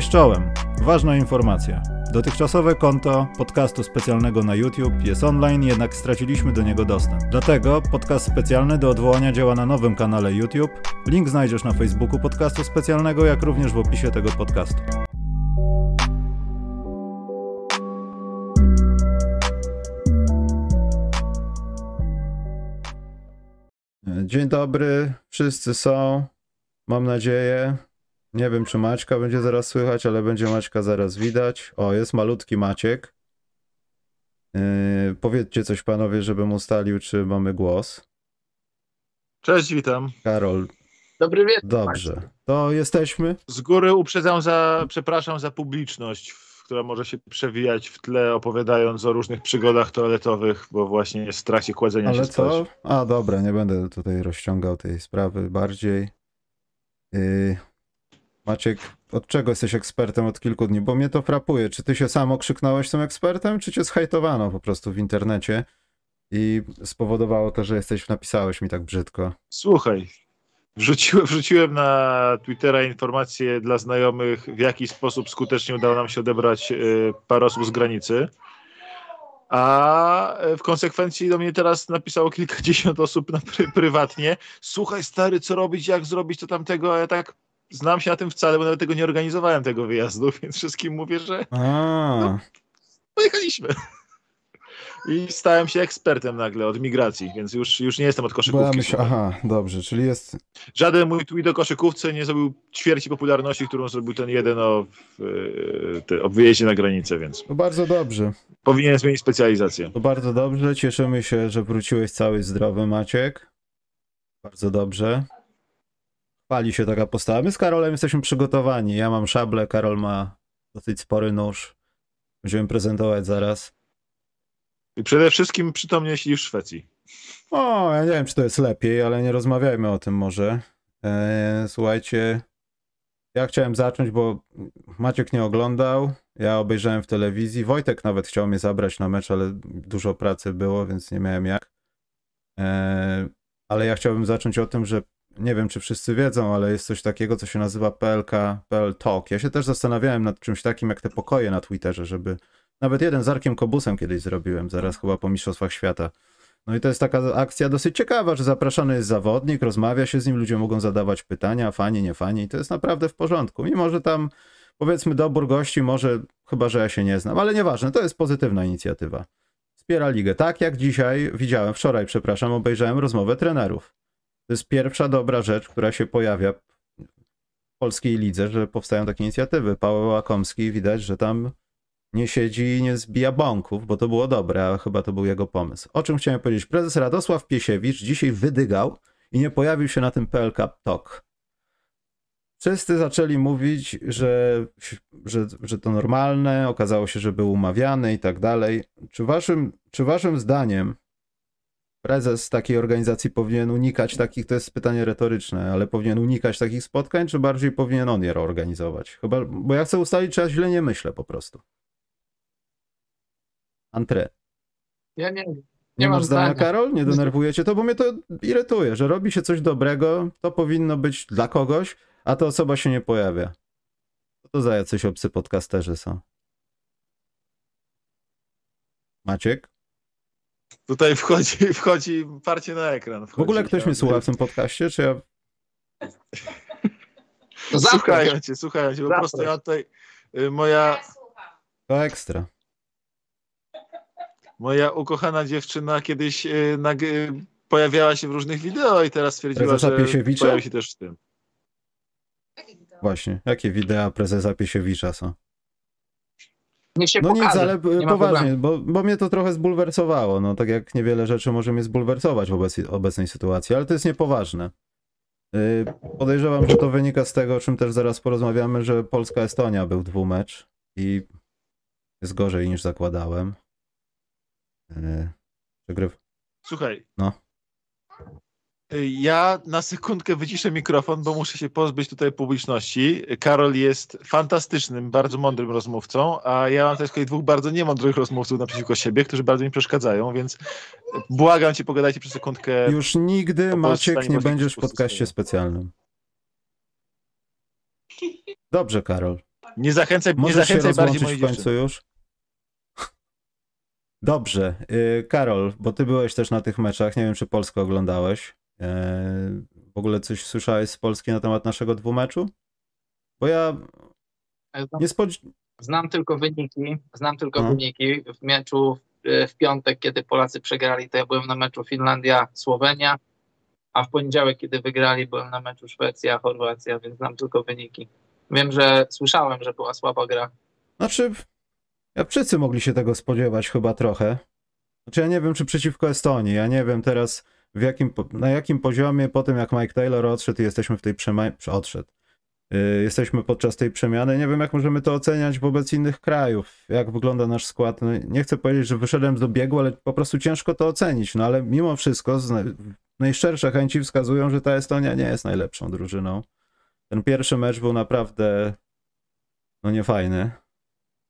Cześć czołem! Ważna informacja. Dotychczasowe konto podcastu specjalnego na YouTube jest online, jednak straciliśmy do niego dostęp. Dlatego podcast specjalny do odwołania działa na nowym kanale YouTube. Link znajdziesz na Facebooku podcastu specjalnego, jak również w opisie tego podcastu. Dzień dobry, wszyscy są. Mam nadzieję. Nie wiem, czy Maćka będzie zaraz słychać, ale będzie Maćka zaraz widać. O, jest malutki Maciek. Yy, powiedzcie coś panowie, żebym ustalił, czy mamy głos. Cześć, witam. Karol, Dobry wieczór. dobrze. To jesteśmy. Z góry uprzedzam za, przepraszam za publiczność, która może się przewijać w tle, opowiadając o różnych przygodach toaletowych, bo właśnie jest w trakcie kładzenia Ale się co? A dobra, nie będę tutaj rozciągał tej sprawy bardziej. Yy, Maciek, od czego jesteś ekspertem od kilku dni? Bo mnie to frapuje. Czy ty się sam okrzyknąłeś tym ekspertem, czy cię zhejtowano po prostu w internecie i spowodowało to, że jesteś, napisałeś mi tak brzydko? Słuchaj, wrzuciłem, wrzuciłem na Twittera informację dla znajomych, w jaki sposób skutecznie udało nam się odebrać y, parę osób z granicy. A e, w konsekwencji do mnie teraz napisało kilkadziesiąt osób na pry, prywatnie. Słuchaj, stary, co robić, jak zrobić to tamtego? A ja tak znam się na tym wcale, bo nawet tego nie organizowałem tego wyjazdu, więc wszystkim mówię, że A, pojechaliśmy. I stałem się ekspertem nagle od migracji, więc już, już nie jestem od ja koszykówki. myślę, słuchaj. aha, dobrze, czyli jest, Żaden mój tweet o koszykówce nie zrobił ćwierci popularności, którą zrobił ten jeden o, te- o wyjeździe na granicę, więc to bardzo dobrze. powinien zmienić specjalizację. To bardzo dobrze. Cieszymy się, że wróciłeś cały zdrowy, Maciek. Bardzo dobrze. Chwali się taka postawa. My z Karolem jesteśmy przygotowani. Ja mam szablę, Karol ma dosyć spory nóż. Będziemy prezentować zaraz. I przede wszystkim przytomnie siedzi w Szwecji. O, ja nie wiem, czy to jest lepiej, ale nie rozmawiajmy o tym może. Eee, słuchajcie, ja chciałem zacząć, bo Maciek nie oglądał. Ja obejrzałem w telewizji. Wojtek nawet chciał mnie zabrać na mecz, ale dużo pracy było, więc nie miałem jak. Eee, ale ja chciałbym zacząć o tym, że nie wiem, czy wszyscy wiedzą, ale jest coś takiego, co się nazywa PLK, PL Talk. Ja się też zastanawiałem nad czymś takim, jak te pokoje na Twitterze, żeby nawet jeden z Arkiem Kobusem kiedyś zrobiłem, zaraz chyba po Mistrzostwach Świata. No i to jest taka akcja dosyć ciekawa, że zapraszany jest zawodnik, rozmawia się z nim, ludzie mogą zadawać pytania, fani, nie fani, i to jest naprawdę w porządku. Mimo, że tam powiedzmy dobór gości może, chyba że ja się nie znam, ale nieważne, to jest pozytywna inicjatywa. Wspiera ligę. Tak jak dzisiaj widziałem, wczoraj, przepraszam, obejrzałem rozmowę trenerów. To jest pierwsza dobra rzecz, która się pojawia w polskiej lidze, że powstają takie inicjatywy. Paweł Łakomski widać, że tam nie siedzi i nie zbija bąków, bo to było dobre, a chyba to był jego pomysł. O czym chciałem powiedzieć? Prezes Radosław Piesiewicz dzisiaj wydygał i nie pojawił się na tym PLK Talk. Wszyscy zaczęli mówić, że, że, że to normalne, okazało się, że był umawiany i tak dalej. Czy waszym, czy waszym zdaniem prezes takiej organizacji powinien unikać takich, to jest pytanie retoryczne, ale powinien unikać takich spotkań, czy bardziej powinien on je organizować? Chyba, bo ja chcę ustalić, czy ja źle nie myślę po prostu. Antre. Ja nie, nie, Nie masz zdania, zdania. Karol? Nie denerwuje cię to, bo mnie to irytuje, że robi się coś dobrego, to powinno być dla kogoś, a ta osoba się nie pojawia. Co to za jacyś obcy podcasterzy są? Maciek? Tutaj wchodzi, wchodzi parcie na ekran. W ogóle wchodzi, ktoś tam. mnie słucha w tym podcaście, czy ja... Słuchają cię, słuchają cię. Po prostu ja tutaj, y, moja, To ekstra. moja ukochana dziewczyna kiedyś y, nag- y, pojawiała się w różnych wideo i teraz stwierdziła, Prezesa że Piesiewicza? pojawi się też w tym. Właśnie. Jakie wideo prezesa Piesiewicza są? Niech się No nic, pokaże. ale Nie ma poważnie, bo, bo mnie to trochę zbulwersowało. No tak jak niewiele rzeczy może mnie zbulwersować w obecnej, obecnej sytuacji, ale to jest niepoważne. Yy, Podejrzewam, że to wynika z tego, o czym też zaraz porozmawiamy, że Polska-Estonia był dwumecz i jest gorzej niż zakładałem. Yy, Przegryw. Słuchaj. No. Ja na sekundkę wyciszę mikrofon, bo muszę się pozbyć tutaj publiczności. Karol jest fantastycznym, bardzo mądrym rozmówcą, a ja mam też dwóch bardzo niemądrych rozmówców naprzeciwko siebie, którzy bardzo mi przeszkadzają, więc błagam cię, pogadajcie przez sekundkę. Już nigdy, Maciek, nie będziesz w podcaście specjalnym. Dobrze, Karol. Nie zachęcaj, nie Możesz się zachęcaj bardziej rozłączyć mojej w końcu dziewczyny. już? Dobrze. y, Karol, bo ty byłeś też na tych meczach. Nie wiem, czy Polskę oglądałeś. Y, W ogóle coś słyszałeś z Polski na temat naszego dwumeczu? Bo ja nie spodziewałem... znam tylko wyniki. Znam tylko No. wyniki. W meczu e, w piątek, kiedy Polacy przegrali, to ja byłem na meczu Finlandia-Słowenia, a w poniedziałek, kiedy wygrali, byłem na meczu Szwecja-Chorwacja, więc znam tylko wyniki. Wiem, że słyszałem, że była słaba gra. Znaczy, Japczycy mogli się tego spodziewać chyba trochę. Znaczy ja nie wiem, czy przeciwko Estonii. Ja nie wiem teraz, w jakim, na jakim poziomie po tym, jak Mike Taylor odszedł i jesteśmy w tej przemianie... Odszedł. Yy, jesteśmy podczas tej przemiany. Nie wiem, jak możemy to oceniać wobec innych krajów. Jak wygląda nasz skład. No, nie chcę powiedzieć, że wyszedłem do biegu, ale po prostu ciężko to ocenić. No ale mimo wszystko najszczersze chęci wskazują, że ta Estonia nie jest najlepszą drużyną. Ten pierwszy mecz był naprawdę no niefajny.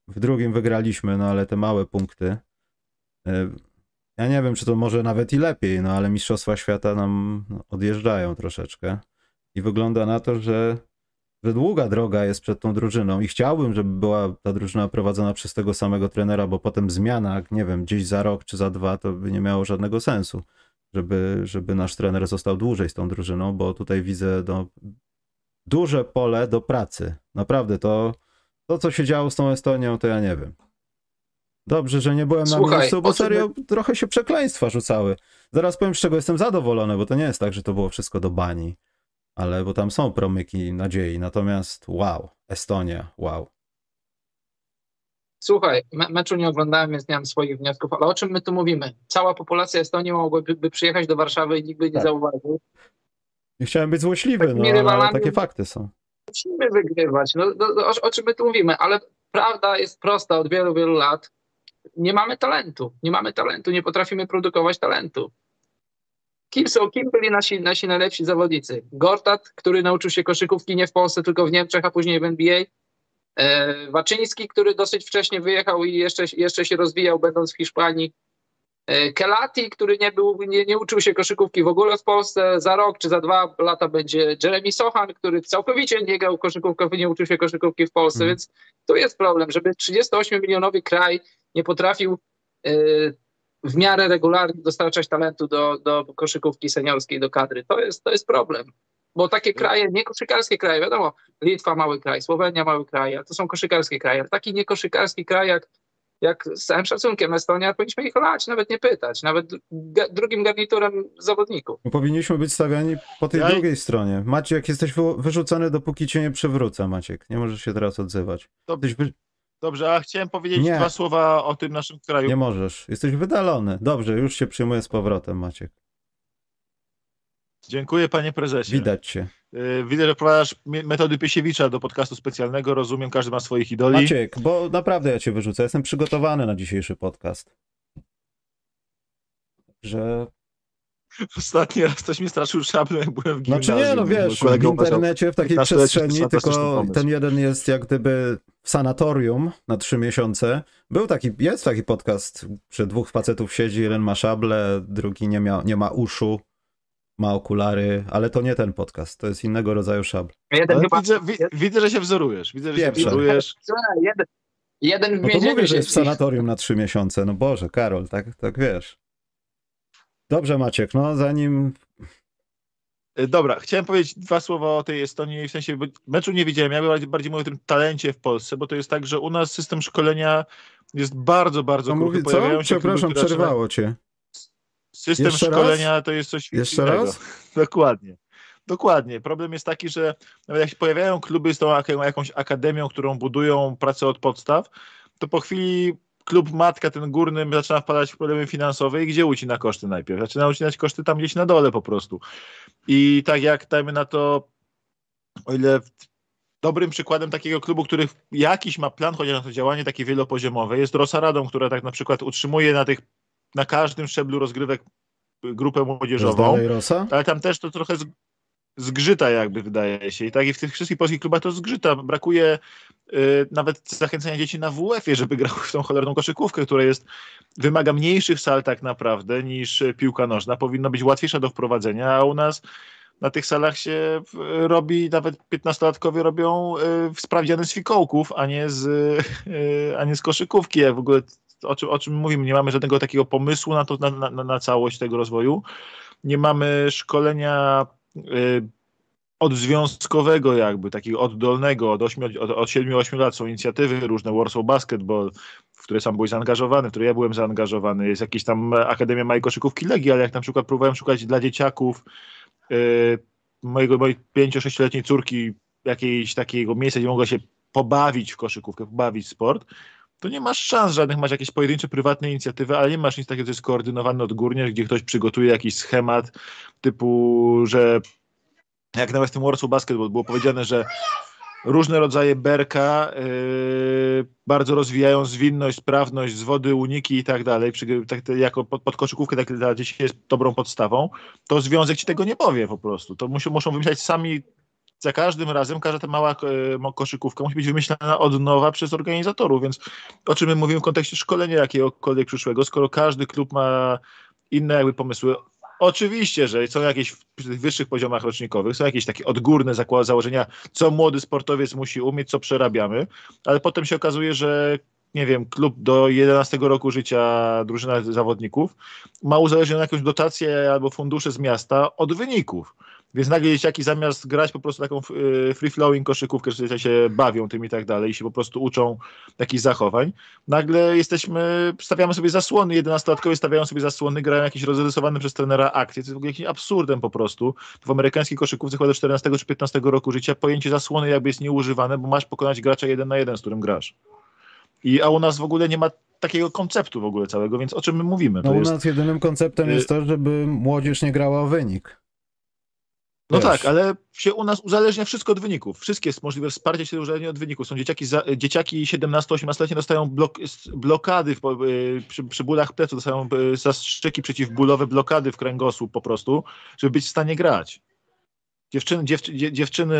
W drugim wygraliśmy, no ale te małe punkty. Y, Ja nie wiem, czy to może nawet i lepiej, no ale Mistrzostwa Świata nam odjeżdżają troszeczkę. I wygląda na to, że, że długa droga jest przed tą drużyną. I chciałbym, żeby była ta drużyna prowadzona przez tego samego trenera, bo potem zmiana, nie wiem, gdzieś za rok czy za dwa, to by nie miało żadnego sensu, żeby, żeby nasz trener został dłużej z tą drużyną, bo tutaj widzę no, duże pole do pracy. Naprawdę, to, to co się działo z tą Estonią, to ja nie wiem. Dobrze, że nie byłem na Słuchaj, miejscu, bo serio trochę się przekleństwa rzucały. Zaraz powiem, z czego jestem zadowolony, bo to nie jest tak, że to było wszystko do bani. Ale bo tam są promyki nadziei. Natomiast wow, Estonia, wow. Słuchaj, me meczu nie oglądałem, więc nie mam swoich wniosków, ale o czym my tu mówimy? Cała populacja Estonii mogłaby by przyjechać do Warszawy i nikt by nie Tak. zauważył. Nie chciałem być złośliwy, no, ale takie fakty są. Musimy wygrywać. No, no, no, o, o czym my tu mówimy? Ale prawda jest prosta od wielu, wielu lat. Nie mamy talentu. Nie mamy talentu, nie potrafimy produkować talentu. Kim są, kim byli nasi, nasi najlepsi zawodnicy? Gortat, który nauczył się koszykówki nie w Polsce, tylko w Niemczech, a później w NBA. E, Waczyński, który dosyć wcześnie wyjechał i jeszcze, jeszcze się rozwijał, będąc w Hiszpanii. E, Kelati, który nie, był, nie, nie uczył się koszykówki w ogóle w Polsce, za rok czy za dwa lata będzie Jeremy Sochan, który całkowicie nie grał koszykówkę, nie uczył się koszykówki w Polsce, Mhm. więc tu jest problem, żeby 38-milionowy kraj nie potrafił e, w miarę regularnie dostarczać talentu do, do koszykówki seniorskiej, do kadry. To jest, to jest problem. Bo takie kraje, nie koszykarskie kraje, wiadomo, Litwa mały kraj, Słowenia mały kraj, ale to są koszykarskie kraje, ale taki niekoszykarski kraj jak, jak z całym szacunkiem Estonia, powinniśmy ich lać, nawet nie pytać, nawet ga, drugim garniturem zawodników. No, Powinniśmy być stawiani po tej Ja- drugiej stronie. Maciek, jesteś wy- wyrzucony, dopóki cię nie przywrócę, Maciek. Nie możesz się teraz odzywać. Jesteś wy... dobrze, a chciałem powiedzieć Nie. dwa słowa o tym naszym kraju. Nie możesz. Jesteś wydalony. Dobrze, już się przyjmuję z powrotem, Maciek. Dziękuję panie prezesie. Widać cię. Y, Widzę, że wprowadzasz metody Piesiewicza do podcastu specjalnego. Rozumiem, każdy ma swoich idoli. Maciek, bo naprawdę ja cię wyrzucę. Jestem przygotowany na dzisiejszy podcast. Że... Ostatni raz ktoś mi straszył szablą, jak byłem w gimnazjum. Znaczy nie, no wiesz, w internecie w takiej 15 lat przestrzeni, tylko ten jeden jest jak gdyby w sanatorium na trzy miesiące. Był taki, jest taki podcast, że dwóch facetów siedzi, jeden ma szable, drugi nie, mia, nie ma uszu, ma okulary, ale to nie ten podcast, to jest innego rodzaju szabl. Jeden chyba, widzę, wi, widzę, że się wzorujesz. Widzę, że się Pierwsze. wzorujesz. jeden, jeden w No to mówię, że jest w sanatorium na trzy miesiące, no Boże, Karol, tak, tak wiesz. Dobrze Maciek, no zanim... Y, Dobra, chciałem powiedzieć dwa słowa o tej Estonii, w sensie meczu nie widziałem, ja bardziej, bardziej mówię o tym talencie w Polsce, bo to jest tak, że u nas system szkolenia jest bardzo, bardzo No Pojawiają co? Przepraszam, przerwało cię. System Jeszcze raz? szkolenia to jest coś Jeszcze innego. raz? Dokładnie. Dokładnie. Problem jest taki, że nawet jak się pojawiają kluby z tą ak- jakąś akademią, którą budują pracę od podstaw, to po chwili klub matka, ten górny, zaczyna wpadać w problemy finansowe i gdzie ucina koszty najpierw? Zaczyna ucinać koszty tam gdzieś na dole po prostu. I tak jak dajmy na to, o ile dobrym przykładem takiego klubu, który jakiś ma plan, chociaż na to działanie takie wielopoziomowe, jest Rosa Radom, która tak na przykład utrzymuje na tych, na każdym szczeblu rozgrywek grupę młodzieżową. Ale tam też to trochę z- zgrzyta jakby wydaje się. I tak i w tych wszystkich polskich klubach to zgrzyta. Brakuje y, nawet zachęcania dzieci na WF-ie, żeby grały w tą cholerną koszykówkę, która jest, wymaga mniejszych sal tak naprawdę niż piłka nożna. Powinna być łatwiejsza do wprowadzenia, a u nas na tych salach się robi, nawet 15-latkowie robią y, sprawdziany z fikołków, a nie z, y, a nie z koszykówki. W ogóle o czym, o czym mówimy, nie mamy żadnego takiego pomysłu na, to, na, na, na całość tego rozwoju. Nie mamy szkolenia odzwiązkowego jakby, takiego oddolnego, od, 8, od, od 7-8 lat są inicjatywy różne, Warsaw Basketball, w które sam byłeś zaangażowany, w które ja byłem zaangażowany, jest jakaś tam Akademia Małej Koszykówki Legii, ale jak na przykład próbowałem szukać dla dzieciaków yy, mojego, mojej 5-6-letniej córki jakiejś takiego miejsca, gdzie mogła się pobawić w koszykówkę, pobawić sport, to nie masz szans żadnych, masz jakieś pojedyncze, prywatne inicjatywy, ale nie masz nic takiego, co jest koordynowane odgórnie, gdzie ktoś przygotuje jakiś schemat typu, że jak nawet w tym Warsaw Basketball było powiedziane, że różne rodzaje berka yy, bardzo rozwijają zwinność, sprawność, z wody, uniki i tak dalej, tak, jako pod, pod koszykówkę tak, dla dzieci jest dobrą podstawą, to związek ci tego nie powie po prostu. To muszą, muszą wymyślać sami za każdym razem, każda ta mała e, koszykówka musi być wymyślana od nowa przez organizatorów, więc o czym my mówimy w kontekście szkolenia jakiegokolwiek przyszłego, skoro każdy klub ma inne jakby pomysły, Oczywiście, że są jakieś w wyższych poziomach rocznikowych, są jakieś takie odgórne założenia, co młody sportowiec musi umieć, co przerabiamy, ale potem się okazuje, że nie wiem, klub do 11 roku życia, drużyna zawodników ma uzależnioną jakąś dotację albo fundusze z miasta od wyników. Więc nagle dzieciaki zamiast grać po prostu taką y, free-flowing koszykówkę, że się bawią tym i tak dalej i się po prostu uczą takich zachowań, nagle jesteśmy, stawiamy sobie zasłony, 11-latkowie stawiają sobie zasłony, grają jakieś rozrysowane przez trenera akcje, to jest w ogóle jakimś absurdem po prostu. W amerykańskiej koszykówce chyba do 14 czy 15 roku życia pojęcie zasłony jakby jest nieużywane, bo masz pokonać gracza jeden na jeden, z którym grasz. I, a u nas w ogóle nie ma takiego konceptu w ogóle całego, więc o czym my mówimy? No u nas jedynym konceptem y jest to, żeby młodzież nie grała o wynik. No Wiesz. tak, ale się u nas uzależnia wszystko od wyników. Wszystkie możliwe wsparcie się uzależnia od wyników. Są dzieciaki, za, dzieciaki 17-18-letnie dostają blok, blokady w, y, przy, przy bólach plecu, dostają y, zastrzyki przeciwbólowe, blokady w kręgosłup po prostu, żeby być w stanie grać. Dziewczyny, dziew, dziewczyny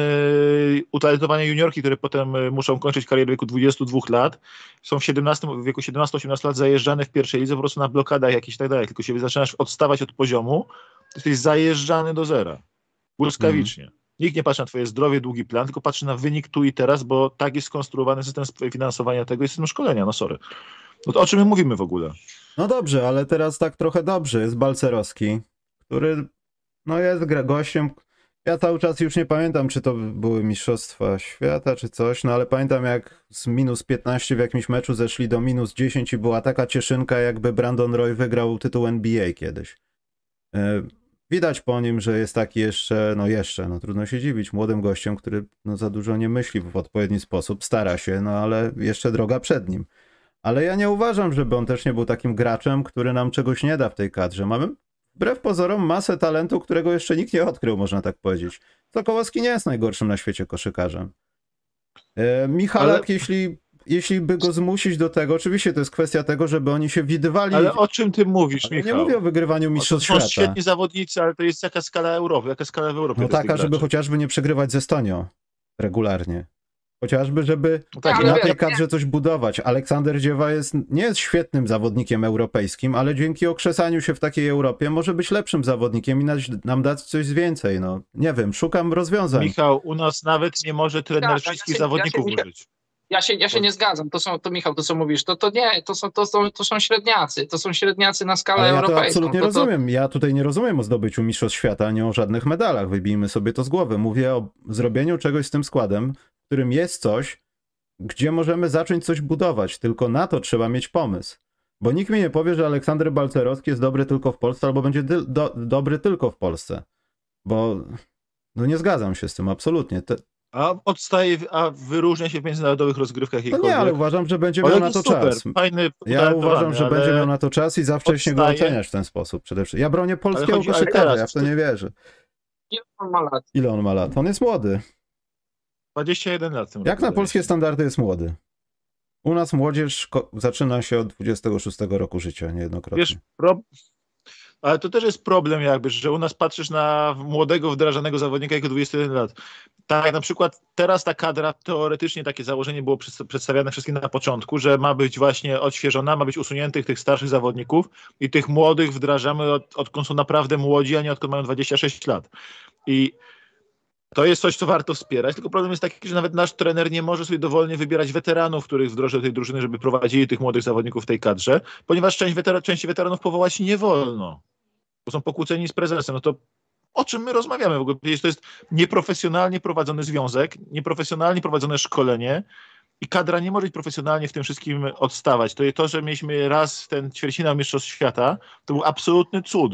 utalentowane juniorki, które potem y, muszą kończyć karierę w wieku 22 lat, są w, 17, w wieku 17-18 lat zajeżdżane w pierwszej lidze po prostu na blokadach jakichś tak dalej. Tylko się zaczynasz odstawać od poziomu, to jesteś zajeżdżany do zera. Błyskawicznie. Mm. Nikt nie patrzy na twoje zdrowie, długi plan, tylko patrzy na wynik tu i teraz, bo tak jest skonstruowany system finansowania tego i system szkolenia, no sorry. No to o czym my mówimy w ogóle? No dobrze, ale teraz tak trochę dobrze. Jest Balcerowski, który no jest gościem. Ja cały czas już nie pamiętam, czy to były Mistrzostwa Świata, czy coś, no ale pamiętam jak z minus 15 w jakimś meczu zeszli do minus 10 i była taka cieszynka, jakby Brandon Roy wygrał tytuł NBA kiedyś. E, Widać po nim, że jest taki jeszcze, no jeszcze, no trudno się dziwić, młodym gościem, który no za dużo nie myśli w odpowiedni sposób, stara się, no ale jeszcze droga przed nim. Ale ja nie uważam, żeby on też nie był takim graczem, który nam czegoś nie da w tej kadrze. Mamy wbrew pozorom masę talentu, którego jeszcze nikt nie odkrył, można tak powiedzieć. Sokołowski nie jest najgorszym na świecie koszykarzem. E, Michalak, Ale... jeśli jeśli by go zmusić do tego, oczywiście to jest kwestia tego, żeby oni się widywali. Ale o czym ty mówisz, ale Michał? Nie mówię o wygrywaniu mistrzostw świata. To są świetni zawodnicy, ale to jest jaka skala Europy, jaka skala w Europie. No taka, żeby chociażby nie przegrywać ze Estonią regularnie. Chociażby, żeby no tak, na tej kadrze coś budować. Aleksander Dziewa jest, nie jest świetnym zawodnikiem europejskim, ale dzięki okrzesaniu się w takiej Europie może być lepszym zawodnikiem i nam dać coś więcej. No, nie wiem, szukam rozwiązań. Michał, u nas nawet nie może trener wszystkich zawodników ja użyć. Ja się, ja się nie zgadzam. To są, to Michał, to co mówisz, to, to nie, to są, to, są, to są średniacy. To są średniacy na skalę Ale ja europejską. Ja to absolutnie to, to... rozumiem. Ja tutaj nie rozumiem o zdobyciu Mistrzostw Świata, ani o żadnych medalach. Wybijmy sobie to z głowy. Mówię o zrobieniu czegoś z tym składem, którym jest coś, gdzie możemy zacząć coś budować. Tylko na to trzeba mieć pomysł. Bo nikt mi nie powie, że Aleksander Balcerowski jest dobry tylko w Polsce, albo będzie do, dobry tylko w Polsce. Bo no nie zgadzam się z tym absolutnie. Te, a odstaje, a wyróżnia się w międzynarodowych rozgrywkach No nie, ale uważam, że będzie miał na to super, czas. Fajny, ja uważam, że będzie miał na to czas i za wcześnie odstaje. go oceniać w ten sposób przede wszystkim. Ja bronię polskiego koszykarza, ja w to nie wierzę. Ile on ma lat? Ile on ma lat? On jest młody. 21 lat. Jak na polskie standardy jest młody? U nas młodzież zaczyna się od 26 roku życia niejednokrotnie. Wiesz, pro ale to też jest problem jakby, że u nas patrzysz na młodego, wdrażanego zawodnika jako 21 lat. Tak, na przykład teraz ta kadra, teoretycznie takie założenie było przedstawiane wszystkim na początku, że ma być właśnie odświeżona, ma być usuniętych tych starszych zawodników i tych młodych wdrażamy od, odkąd są naprawdę młodzi, a nie odkąd mają 26 lat. I to jest coś, co warto wspierać, tylko problem jest taki, że nawet nasz trener nie może sobie dowolnie wybierać weteranów, których wdroży do tej drużyny, żeby prowadzili tych młodych zawodników w tej kadrze, ponieważ część części weteranów powołać nie wolno, bo są pokłóceni z prezesem. No to o czym my rozmawiamy w ogóle? To jest nieprofesjonalnie prowadzony związek, nieprofesjonalnie prowadzone szkolenie i kadra nie może być profesjonalnie w tym wszystkim odstawać. To, to że mieliśmy raz ten ćwierćfinał Mistrzostw Świata, to był absolutny cud.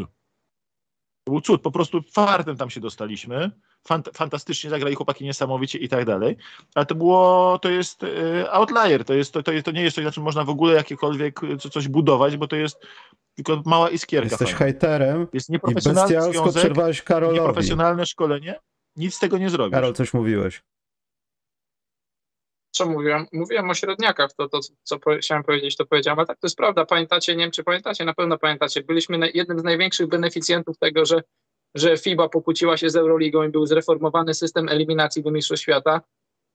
To był cud, po prostu fartem tam się dostaliśmy. Fant fantastycznie zagrali chłopaki niesamowicie i tak dalej. Ale to było, to jest y, outlier, to, jest, to, to, to nie jest coś, na czym można w ogóle jakiekolwiek coś budować, bo to jest tylko mała iskierka. Jesteś fajna. hejterem Jest i nieprofesjonalny bestialsko związek, przerwałeś Karolowi. nieprofesjonalne szkolenie, nic z tego nie zrobisz. Karol, coś mówiłeś. Co mówiłem? Mówiłem o średniakach, to, to co po- chciałem powiedzieć, to powiedziałem, ale tak to jest prawda. Pamiętacie, nie wiem czy pamiętacie, na pewno pamiętacie, byliśmy na- jednym z największych beneficjentów tego, że, że FIBA pokłóciła się z Euroligą i był zreformowany system eliminacji do Mistrzostw Świata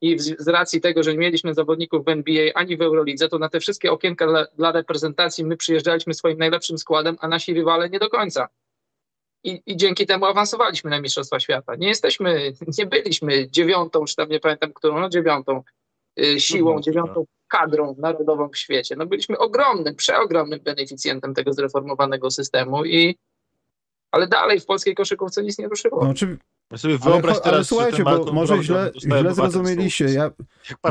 i z, racji tego, że nie mieliśmy zawodników w NBA ani w Eurolidze, to na te wszystkie okienka dla, dla reprezentacji my przyjeżdżaliśmy swoim najlepszym składem, a nasi rywale nie do końca. I, I dzięki temu awansowaliśmy na Mistrzostwa Świata. Nie jesteśmy, nie byliśmy dziewiątą, czy tam nie pamiętam którą, no dziewiątą y, siłą, Trudno, dziewiątą kadrą narodową w świecie. No byliśmy ogromnym, przeogromnym beneficjentem tego zreformowanego systemu i ale dalej w polskiej koszykówce nic nie ruszyło. No, czy, Ja sobie ale, wyobraź cho- teraz, ale słuchajcie, bo może źle, źle zrozumieliście. Ja,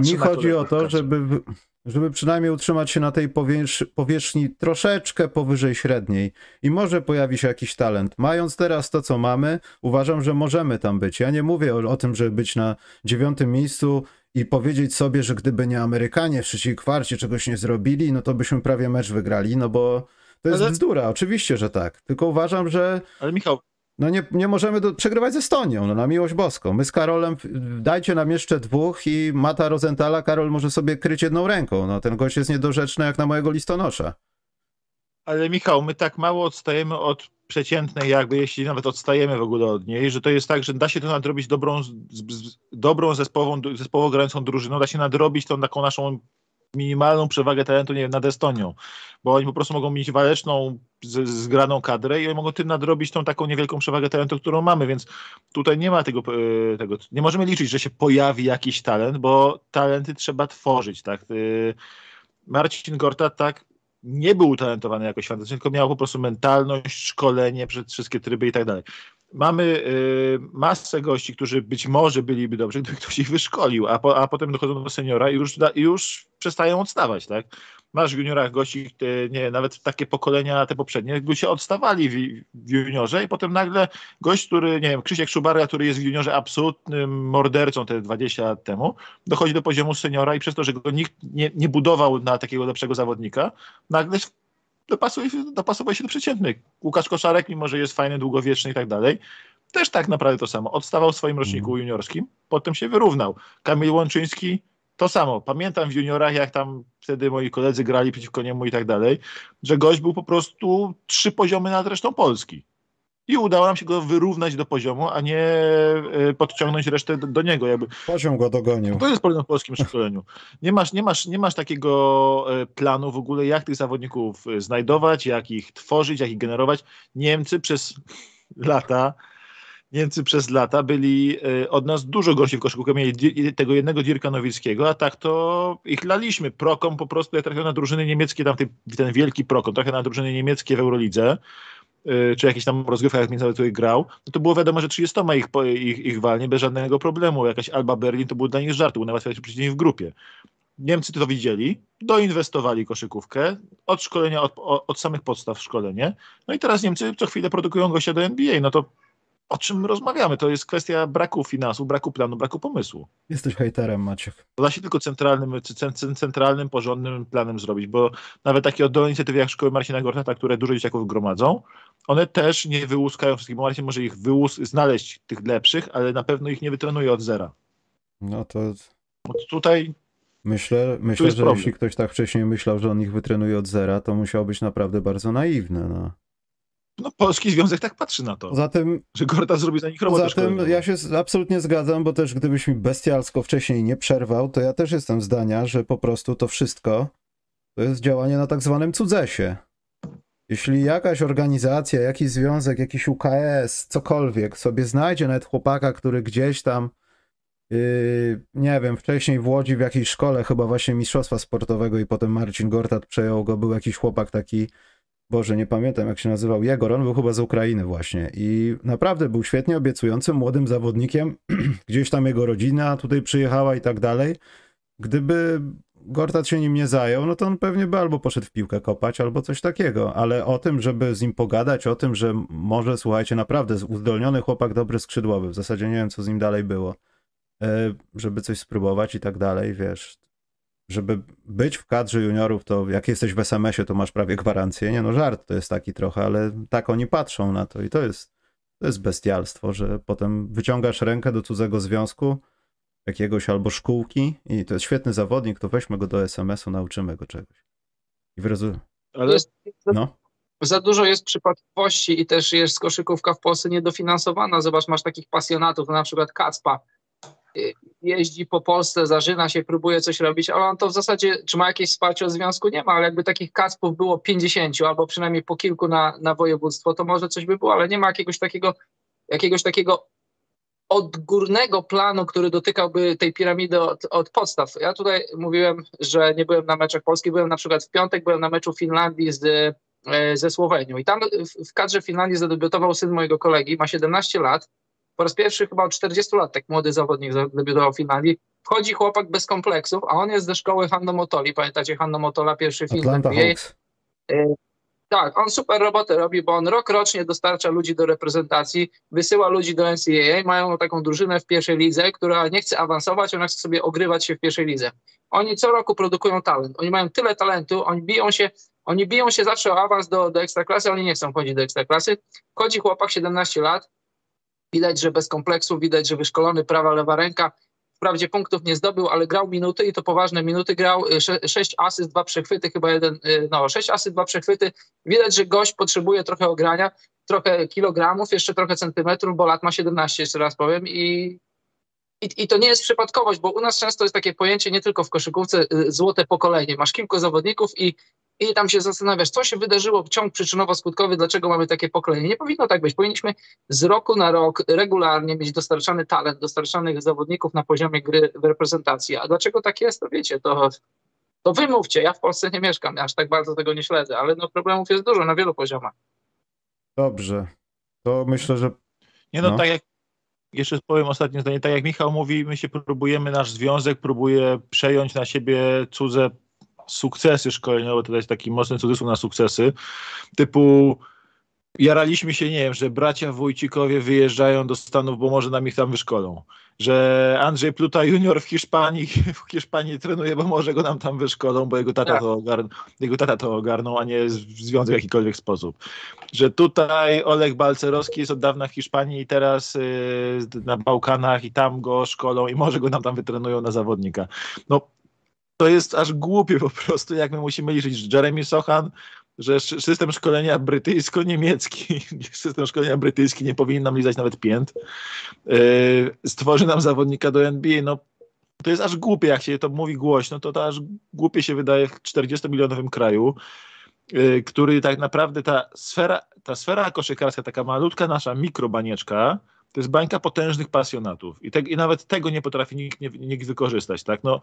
mi chodzi o to, żeby, żeby przynajmniej utrzymać się na tej powierzch- powierzchni troszeczkę powyżej średniej i może pojawi się jakiś talent. Mając teraz to, co mamy, uważam, że możemy tam być. Ja nie mówię o, o tym, żeby być na dziewiątym miejscu i powiedzieć sobie, że gdyby nie Amerykanie w trzeciej kwarcie czegoś nie zrobili, no to byśmy prawie mecz wygrali, no bo to jest Ale- bzdura, oczywiście, że tak. Tylko uważam, że Ale Michał, no nie, nie możemy do, przegrywać z Estonią, no na miłość boską. My z Karolem, dajcie nam jeszcze dwóch i Mata Rosenthala, Karol może sobie kryć jedną ręką. No ten gość jest niedorzeczny jak na mojego listonosza. ale Michał, my tak mało odstajemy od przeciętnej, jakby jeśli nawet odstajemy w ogóle od niej, że to jest tak, że da się to nadrobić dobrą, z, z, dobrą zespołową, zespołowo grającą drużyną, da się nadrobić tą taką naszą minimalną przewagę talentu, nie wiem, nad Estonią, bo oni po prostu mogą mieć waleczną, zgraną kadrę i mogą tym nadrobić tą taką niewielką przewagę talentu, którą mamy, więc tutaj nie ma tego, e, tego nie możemy liczyć, że się pojawi jakiś talent, bo talenty trzeba tworzyć, tak, E, Marcin Gortat, tak, nie był utalentowany jakoś fantastycznie, tylko miał po prostu mentalność, szkolenie przez wszystkie tryby i tak dalej. Mamy y, masę gości, którzy być może byliby dobrzy, gdyby ktoś ich wyszkolił, a, po, a potem dochodzą do seniora i już, da, już przestają odstawać, tak? Masz w juniorach gości, te, nie, nawet takie pokolenia, te poprzednie, jakby się odstawali w, w juniorze i potem nagle gość, który, nie wiem, Krzysiek Szubarga, który jest w juniorze absolutnym mordercą te 20 lat temu, dochodzi do poziomu seniora i przez to, że go nikt nie, nie budował na takiego lepszego zawodnika, nagle dopasuje, się- dopasowuje się do przeciętnych. Łukasz Koszarek, mimo że jest fajny, długowieczny i tak dalej, też tak naprawdę to samo. Odstawał w swoim roczniku juniorskim, potem się wyrównał. Kamil Łączyński to samo. Pamiętam w juniorach, jak tam wtedy moi koledzy grali przeciwko niemu i tak dalej, że gość był po prostu trzy poziomy nad resztą Polski. I udało nam się go wyrównać do poziomu, a nie e, podciągnąć resztę do, do niego. Jakby Poziom go dogonił. to jest problem w polskim szkoleniu. Nie masz, nie, masz, nie masz takiego e, planu w ogóle, jak tych zawodników e, znajdować, jak ich tworzyć, jak ich generować. Niemcy przez lata Niemcy przez lata byli od nas dużo gorsi w koszykówkę. Mieli tego jednego Dirka Nowickiego, a tak to ich laliśmy. Prokom po prostu, ja trafiłem na drużyny niemieckie, tam ten, wielki Prokom, trochę na drużyny niemieckie w Eurolidze, czy jakiś tam rozgrywkach międzynarodowych grał, no to było wiadomo, że 30 ich, ich, ich walnie bez żadnego problemu. Jakaś Alba Berlin to był dla nich żart, był najłatwiejszy przeciwnik w grupie. Niemcy to widzieli, doinwestowali koszykówkę, od szkolenia, od, od samych podstaw szkolenie, no i teraz Niemcy co chwilę produkują gościa do NBA, no to o czym my rozmawiamy? To jest kwestia braku finansów, braku planu, braku pomysłu. Jesteś hejterem, Maciek. Da się tylko centralnym, cen- cen- centralnym, porządnym planem zrobić, bo nawet takie oddolne inicjatywy jak Szkoły Marcina Gortata, które dużo dzieciaków gromadzą, one też nie wyłuskają wszystkich, bo Marcin może ich wyłus- znaleźć, tych lepszych, ale na pewno ich nie wytrenuje od zera. No to tutaj myślę, myślę że problem. jeśli ktoś tak wcześniej myślał, że on ich wytrenuje od zera, to musiał być naprawdę bardzo naiwny. No. No, Polski Związek tak patrzy na to, Poza tym że Gorta zrobi za nich robotę Poza tym szkoleniową. ja się absolutnie zgadzam, bo też gdybyś mi bestialsko wcześniej nie przerwał, to ja też jestem zdania, że po prostu to wszystko to jest działanie na tak zwanym cudzesie. jeśli jakaś organizacja, jakiś związek, jakiś UKS, cokolwiek sobie znajdzie nawet chłopaka, który gdzieś tam Yy, nie wiem, wcześniej w Łodzi w jakiejś szkole, chyba właśnie mistrzostwa sportowego i potem Marcin Gortat przejął go, był jakiś chłopak taki, Boże, nie pamiętam jak się nazywał, Jegor, on był chyba z Ukrainy właśnie i naprawdę był świetnie obiecującym młodym zawodnikiem, gdzieś tam jego rodzina tutaj przyjechała i tak dalej. Gdyby Gortat się nim nie zajął, no to on pewnie by albo poszedł w piłkę kopać, albo coś takiego, ale o tym, żeby z nim pogadać, o tym, że może, słuchajcie, naprawdę uzdolniony chłopak, dobry skrzydłowy, w zasadzie nie wiem, co z nim dalej było E, żeby coś spróbować i tak dalej, wiesz. Żeby być w kadrze juniorów, to jak jesteś w SMS-ie, to masz prawie gwarancję. Nie no, żart to jest taki trochę, ale tak oni patrzą na to i to jest, to jest bestialstwo, że potem wyciągasz rękę do cudzego związku, jakiegoś albo szkółki i to jest świetny zawodnik, to weźmy go do SMS-u, nauczymy go czegoś. I w Ale... Jest, no. Za dużo jest przypadkowości i też jest koszykówka w Polsce niedofinansowana. Zobacz, masz takich pasjonatów, na przykład Kacpa, jeździ po Polsce, zażyna się, próbuje coś robić, ale on to w zasadzie, czy ma jakieś wsparcie od związku? Nie ma, ale jakby takich kacpów było 50 albo przynajmniej po kilku na, na województwo, to może coś by było, ale nie ma jakiegoś takiego, jakiegoś takiego odgórnego planu, który dotykałby tej piramidy od, od, podstaw. Ja tutaj mówiłem, że nie byłem na meczach Polski, byłem na przykład w piątek, byłem na meczu Finlandii z, e, ze Słowenią i tam w, w kadrze Finlandii zadebiutował syn mojego kolegi, ma 17 lat, po raz pierwszy chyba od 40 lat tak młody zawodnik debiutował w Finlandii. Wchodzi chłopak bez kompleksów, a on jest ze szkoły Hanno Motoli. Pamiętacie Hanno Motola, pierwszy film. E, tak, on super robotę robi, bo on rok rocznie dostarcza ludzi do reprezentacji, wysyła ludzi do NCAA, mają taką drużynę w pierwszej lidze, która nie chce awansować, ona chce sobie ogrywać się w pierwszej lidze. Oni co roku produkują talent, oni mają tyle talentu, oni biją się, oni biją się zawsze o awans do, do ekstraklasy, oni nie chcą chodzić do ekstraklasy. Chodzi chłopak 17 lat, Widać, że bez kompleksów, widać, że wyszkolony prawa, lewa ręka. Wprawdzie punktów nie zdobył, ale grał minuty i to poważne minuty grał. Y, sześć asyst, dwa przechwyty, chyba jeden, y, no sześć asyst, dwa przechwyty. Widać, że gość potrzebuje trochę ogrania, trochę kilogramów, jeszcze trochę centymetrów, bo lat ma 17, jeszcze raz powiem i i, I, to nie jest przypadkowość, bo u nas często jest takie pojęcie nie tylko w koszykówce y, złote pokolenie. Masz kilku zawodników i i tam się zastanawiasz, co się wydarzyło, ciąg przyczynowo-skutkowy, dlaczego mamy takie pokolenie. Nie powinno tak być. Powinniśmy z roku na rok regularnie mieć dostarczany talent, dostarczanych zawodników na poziomie gry w reprezentacji. A dlaczego tak jest, to wiecie, to, to wymówcie. Ja w Polsce nie mieszkam, aż tak bardzo tego nie śledzę, ale no problemów jest dużo na wielu poziomach. Dobrze. To myślę, że. Nie no, no. tak jak jeszcze powiem ostatnie zdanie, tak jak Michał mówi, my się próbujemy, nasz związek próbuje przejąć na siebie cudze sukcesy szkoleniowe, to jest taki mocny cudzysłów na sukcesy, typu jaraliśmy się, nie wiem, że bracia Wójcikowie wyjeżdżają do Stanów, bo może nam ich tam wyszkolą. Że Andrzej Pluta junior w Hiszpanii, w Hiszpanii trenuje, bo może go nam tam wyszkolą, bo jego tata, tak. to, ogarn, jego tata to ogarnął, a nie związek w jakikolwiek sposób. Że tutaj Oleg Balcerowski jest od dawna w Hiszpanii i teraz yy, na Bałkanach i tam go szkolą i może go nam tam wytrenują na zawodnika. No to jest aż głupie po prostu, jak my musimy liczyć. Jeremy Sochan, że system szkolenia brytyjsko-niemiecki, system szkolenia brytyjski nie powinien nam lizać nawet pięt, yy, stworzy nam zawodnika do NBA, no to jest aż głupie, jak się to mówi głośno, to to aż głupie się wydaje w 40-milionowym kraju, yy, który tak naprawdę ta sfera, ta sfera koszykarska, taka malutka nasza mikrobanieczka, to jest bańka potężnych pasjonatów i, te, i nawet tego nie potrafi nikt, nie, nikt wykorzystać. Tak? No,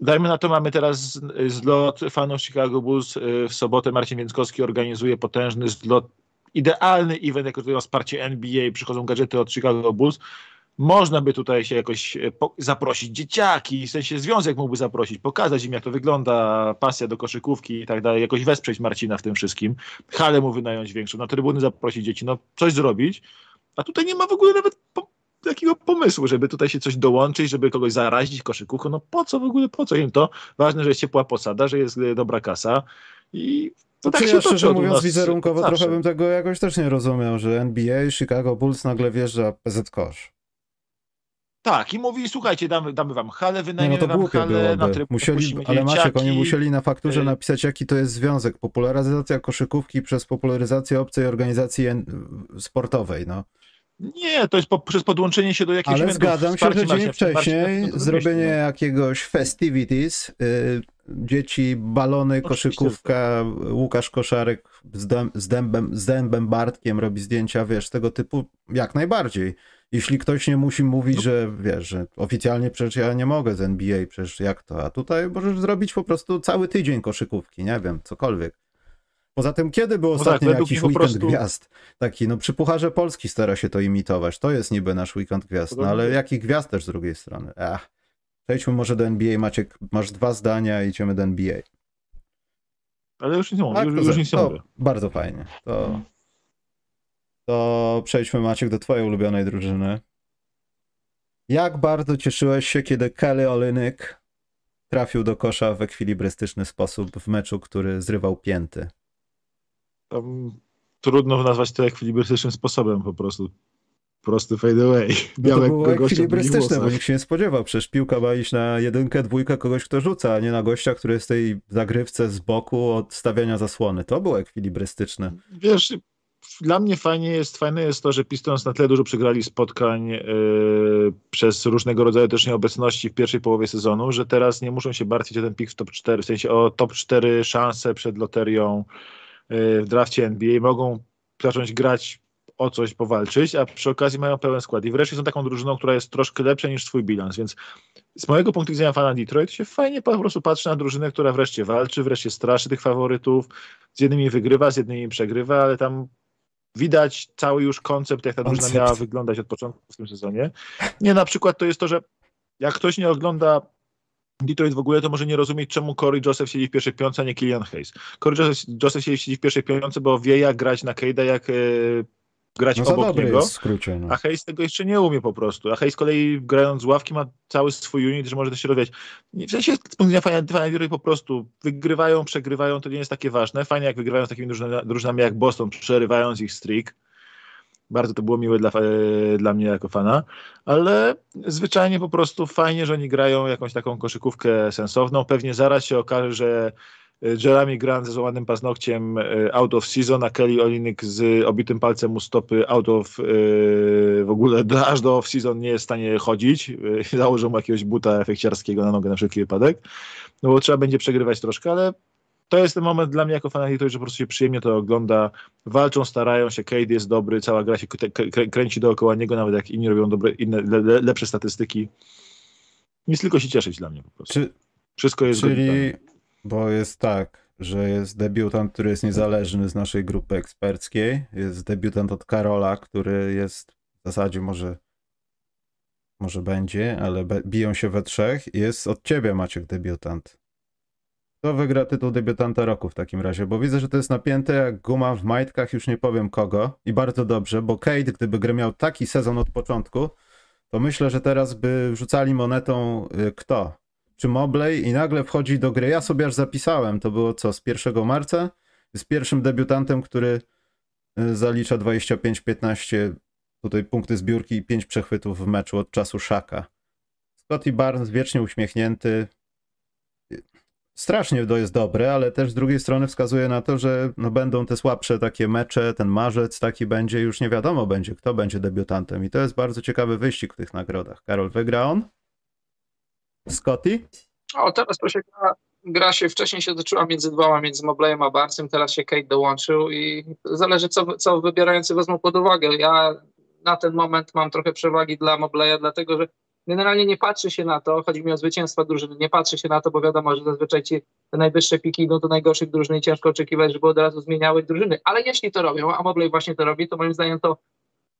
Dajmy na to, mamy teraz zlot fanów Chicago Bulls. Y, w sobotę Marcin Więckowski organizuje potężny zlot, idealny event, jak to wsparcie NBA, przychodzą gadżety od Chicago Bulls. Można by tutaj się jakoś y, zaprosić dzieciaki, w sensie związek mógłby zaprosić, pokazać im jak to wygląda, pasja do koszykówki i tak dalej, jakoś wesprzeć Marcina w tym wszystkim, halę mu wynająć większą, na trybuny zaprosić dzieci, no coś zrobić, a tutaj nie ma w ogóle nawet takiego pomysłu, żeby tutaj się coś dołączyć, żeby kogoś zarazić koszykówką. No po co w ogóle, po co im to? Ważne, że jest ciepła posada, że jest e, dobra kasa i to tak się ja szczerze mówiąc wizerunkowo zawsze. trochę bym tego jakoś też nie rozumiał, że NBA, Chicago Bulls nagle wjeżdża PZ Kosz. Tak, i mówi, słuchajcie, damy, damy wam halę, wynajmiemy no, no to wam halę, na musieli, Ale Maciek, oni musieli na fakturze y- napisać, jaki to jest związek. Popularyzacja koszykówki przez popularyzację obcej organizacji sportowej, no. Nie, to jest po, przez podłączenie się do jakiegoś Ale zgadzam się, że dzień wcześniej no zrobienie no. jakiegoś festivities, y, dzieci, balony, Oczywiście. koszykówka, Łukasz Koszarek z, dęb, z, dębem, z dębem Bartkiem robi zdjęcia, wiesz, tego typu, jak najbardziej. Jeśli ktoś nie musi mówić, no. że wiesz, że oficjalnie przecież ja nie mogę z NBA, przecież jak to, a tutaj możesz zrobić po prostu cały tydzień koszykówki, nie wiem, cokolwiek. Poza tym, kiedy był no tak, ostatnio tak, jakiś weekend prostu... gwiazd? Taki, no przy Pucharze Polski stara się to imitować. To jest niby nasz weekend gwiazd. No ale jakich gwiazd też z drugiej strony? Ach. Przejdźmy może do NBA. Maciek, masz dwa zdania i idziemy do NBA. Ale już nie mówię, już, już nic nie mówię. Bardzo fajnie. To, to przejdźmy Maciek do twojej ulubionej drużyny. Jak bardzo cieszyłeś się, kiedy Kelly Olynyk trafił do kosza w ekwilibrystyczny sposób w meczu, który zrywał pięty? Tam trudno nazwać to ekwilibrystycznym sposobem po prostu. Prosty fade away. Białe no to było ekwilibrystyczne, bo nikt się nie spodziewał. Przecież piłka ma iść na jedynkę, dwójkę kogoś, kto rzuca, a nie na gościa, który jest w tej zagrywce z boku od stawiania zasłony. To było ekwilibrystyczne. Wiesz, dla mnie fajnie jest, fajne jest to, że Pistons na tyle dużo przegrali spotkań yy, przez różnego rodzaju też nieobecności w pierwszej połowie sezonu, że teraz nie muszą się martwić o ten pik w top 4, w sensie o top 4 szanse przed loterią w drafcie NBA, mogą zacząć grać o coś powalczyć, a przy okazji mają pełen skład. I wreszcie są taką drużyną, która jest troszkę lepsza niż swój bilans, więc z mojego punktu widzenia fana Detroit się fajnie po prostu patrzy na drużynę, która wreszcie walczy, wreszcie straszy tych faworytów, z jednymi wygrywa, z jednymi przegrywa, ale tam widać cały już koncept, jak ta drużyna miała wyglądać od początku w tym sezonie. Nie, na przykład to jest to, że jak ktoś nie ogląda Detroit w ogóle to może nie rozumieć, czemu Corey Joseph siedzi w pierwszej piątce, a nie Killian Hayes. Corey Joseph, Joseph siedzi w pierwszej piątce, bo wie jak grać na Cade'a, jak e, grać no obok niego, skrócie, no. a Hayes tego jeszcze nie umie po prostu. A Hayes z kolei grając z ławki ma cały swój unit, że może też się rozwijać. W sensie z punktu widzenia fajnie po prostu wygrywają, przegrywają, to nie jest takie ważne. Fajnie jak wygrywają z takimi drużynami, drużynami jak Boston, przerywając ich streak. Bardzo to było miłe dla, e, dla mnie jako fana, ale zwyczajnie po prostu fajnie, że oni grają jakąś taką koszykówkę sensowną. Pewnie zaraz się okaże, że e, Jeremy Grant ze złamanym paznokciem e, out of season, a Kelly Olinik z obitym palcem u stopy out of w ogóle aż do off season nie jest w stanie chodzić. Założą mu jakiegoś buta efekciarskiego na nogę na wszelki wypadek. No bo trzeba będzie przegrywać troszkę, ale to jest ten moment dla mnie jako fanatyk, że po prostu się przyjemnie to ogląda. Walczą, starają się, Cade jest dobry, cała gra się kręci dookoła niego, nawet jak inni robią dobre, inne, le, lepsze statystyki. Nic tylko się cieszyć dla mnie po prostu. Czy, Wszystko jest Czyli, bo jest tak, że jest debiutant, który jest niezależny z naszej grupy eksperckiej. Jest debiutant od Karola, który jest w zasadzie może może będzie, ale biją się we trzech. Jest od ciebie Maciek debiutant. Kto wygra tytuł debiutanta roku w takim razie? Bo widzę, że to jest napięte jak guma w majtkach, już nie powiem kogo. I bardzo dobrze, bo Kate, gdyby gry miał taki sezon od początku, to myślę, że teraz by wrzucali monetą y, kto? Czy Mobley i nagle wchodzi do gry. Ja sobie aż zapisałem, to było co, z 1 marca? Z pierwszym debiutantem, który y, zalicza 25-15 tutaj punkty zbiórki i 5 przechwytów w meczu od czasu Szaka. Scotty Barnes wiecznie uśmiechnięty, strasznie to jest dobre, ale też z drugiej strony wskazuje na to, że no będą te słabsze takie mecze, ten marzec taki będzie, już nie wiadomo będzie, kto będzie debiutantem i to jest bardzo ciekawy wyścig w tych nagrodach. Karol, wygra on? Scotty? O, teraz to gra, gra się, wcześniej się toczyła między dwoma, między Mobleyem a Barcem, teraz się Kate dołączył i zależy co, co wybierający wezmą pod uwagę. Ja na ten moment mam trochę przewagi dla Mobleya, dlatego że Generalnie nie patrzy się na to, chodzi mi o zwycięstwa drużyny, nie patrzy się na to, bo wiadomo, że zazwyczaj ci te najwyższe piki idą do najgorszych drużyn i ciężko oczekiwać, żeby od razu zmieniały drużyny. Ale jeśli to robią, a Mobley właśnie to robi, to moim zdaniem to,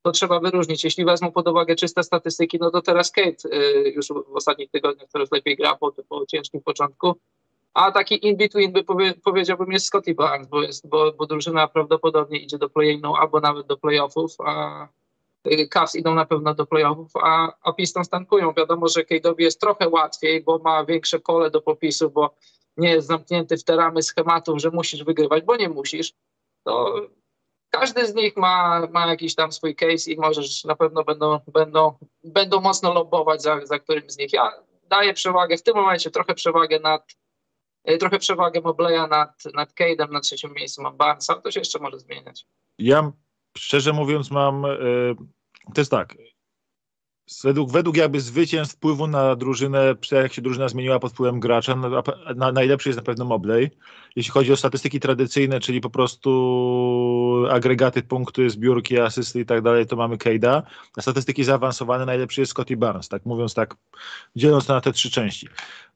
to trzeba wyróżnić. Jeśli wezmą pod uwagę czyste statystyki, no to teraz Kate y, już w ostatnich tygodniach coraz lepiej gra po, po ciężkim początku. A taki in-between by powie, powiedziałbym jest Scotty Barnes, bo, jest, bo, bo drużyna prawdopodobnie idzie do play-inu albo nawet do playoffów, a Cavs idą na pewno do playoffów, a, a Pistons tankują. Wiadomo, że Cade'owi jest trochę łatwiej, bo ma większe pole do popisu, bo nie jest zamknięty w te ramy schematów, że musisz wygrywać, bo nie musisz. To każdy z nich ma, ma jakiś tam swój case i możesz na pewno będą, będą, będą mocno lobbować za, za którym z nich. Ja daję przewagę w tym momencie trochę przewagę nad y, trochę przewagę Mobleya nad, nad Cade'em, na trzecim miejscu mam Barnesa, to się jeszcze może zmieniać. Ja szczerze mówiąc mam y, To jest tak. Według, według jakby zwycięstw wpływu na drużynę, jak się drużyna zmieniła pod wpływem gracza, no, na, najlepszy jest na pewno Mobley. Jeśli chodzi o statystyki tradycyjne, czyli po prostu agregaty, punkty, zbiórki, asysty i tak dalej, to mamy Kejda. A statystyki zaawansowane najlepszy jest Scotty Barnes, tak mówiąc tak, dzieląc to na te trzy części.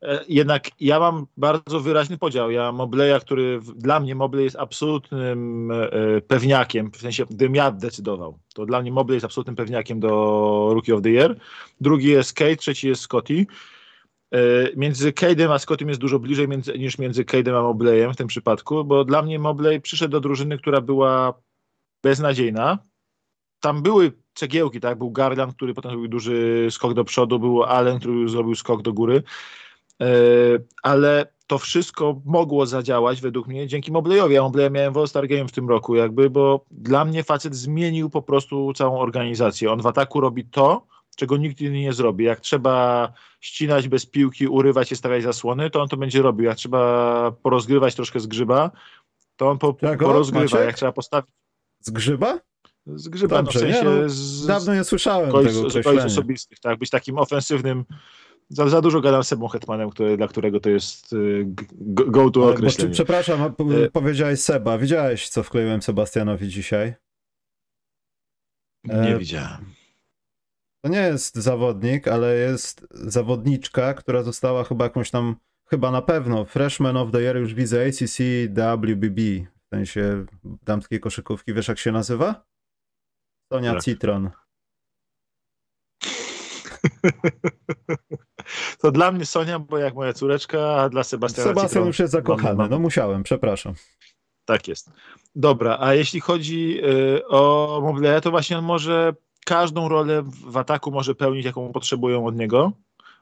E, jednak ja mam bardzo wyraźny podział. Ja Mobleya, który dla mnie Mobley jest absolutnym e, pewniakiem, w sensie gdybym ja decydował, to dla mnie Mobley jest absolutnym pewniakiem do Rookie of the Year. Drugi jest Kate, trzeci jest Scotty. E, między Cade'em a Scottym jest dużo bliżej między, niż między Cade'em a Mobleyem w tym przypadku, bo dla mnie Mobley przyszedł do drużyny, która była beznadziejna. Tam były cegiełki, tak? Był Garland, który potem zrobił duży skok do przodu, był Allen, który zrobił skok do góry, e, ale to wszystko mogło zadziałać według mnie dzięki Mobleyowi. Ja Mobleya miałem w All-Star Game w tym roku jakby, bo dla mnie facet zmienił po prostu całą organizację. On w ataku robi to, czego nikt inny nie zrobi. Jak trzeba ścinać bez piłki, urywać i stawiać zasłony, to on to będzie robił. Jak trzeba porozgrywać troszkę z grzyba, to on po, porozgrywa. Maciek? Jak trzeba postawić... Z grzyba? Z grzyba, Dobrze, no, w sensie... Nie, no, z, dawno nie słyszałem kogoś, tego określenia. osobistych, tak? Być takim ofensywnym za, za dużo gadam z Sebą Hetmanem, który, dla którego to jest y, go, to określenie. Bo, przepraszam, y powiedziałeś Seba. Widziałeś, co wkleiłem Sebastianowi dzisiaj? Nie e... widziałem. To nie jest zawodnik, ale jest zawodniczka, która została chyba jakąś tam, chyba na pewno, Freshman of the Year, już widzę, ACC WBB, w sensie damskiej koszykówki. Wiesz jak się nazywa? Sonia tak. Citron. To dla mnie Sonia, bo jak moja córeczka, a dla Sebastiana Sebastian Citron, już jest zakochany, no musiałem, przepraszam. Tak jest. Dobra, a jeśli chodzi y, o Mobile, to właśnie on może każdą rolę w ataku może pełnić, jaką potrzebują od niego,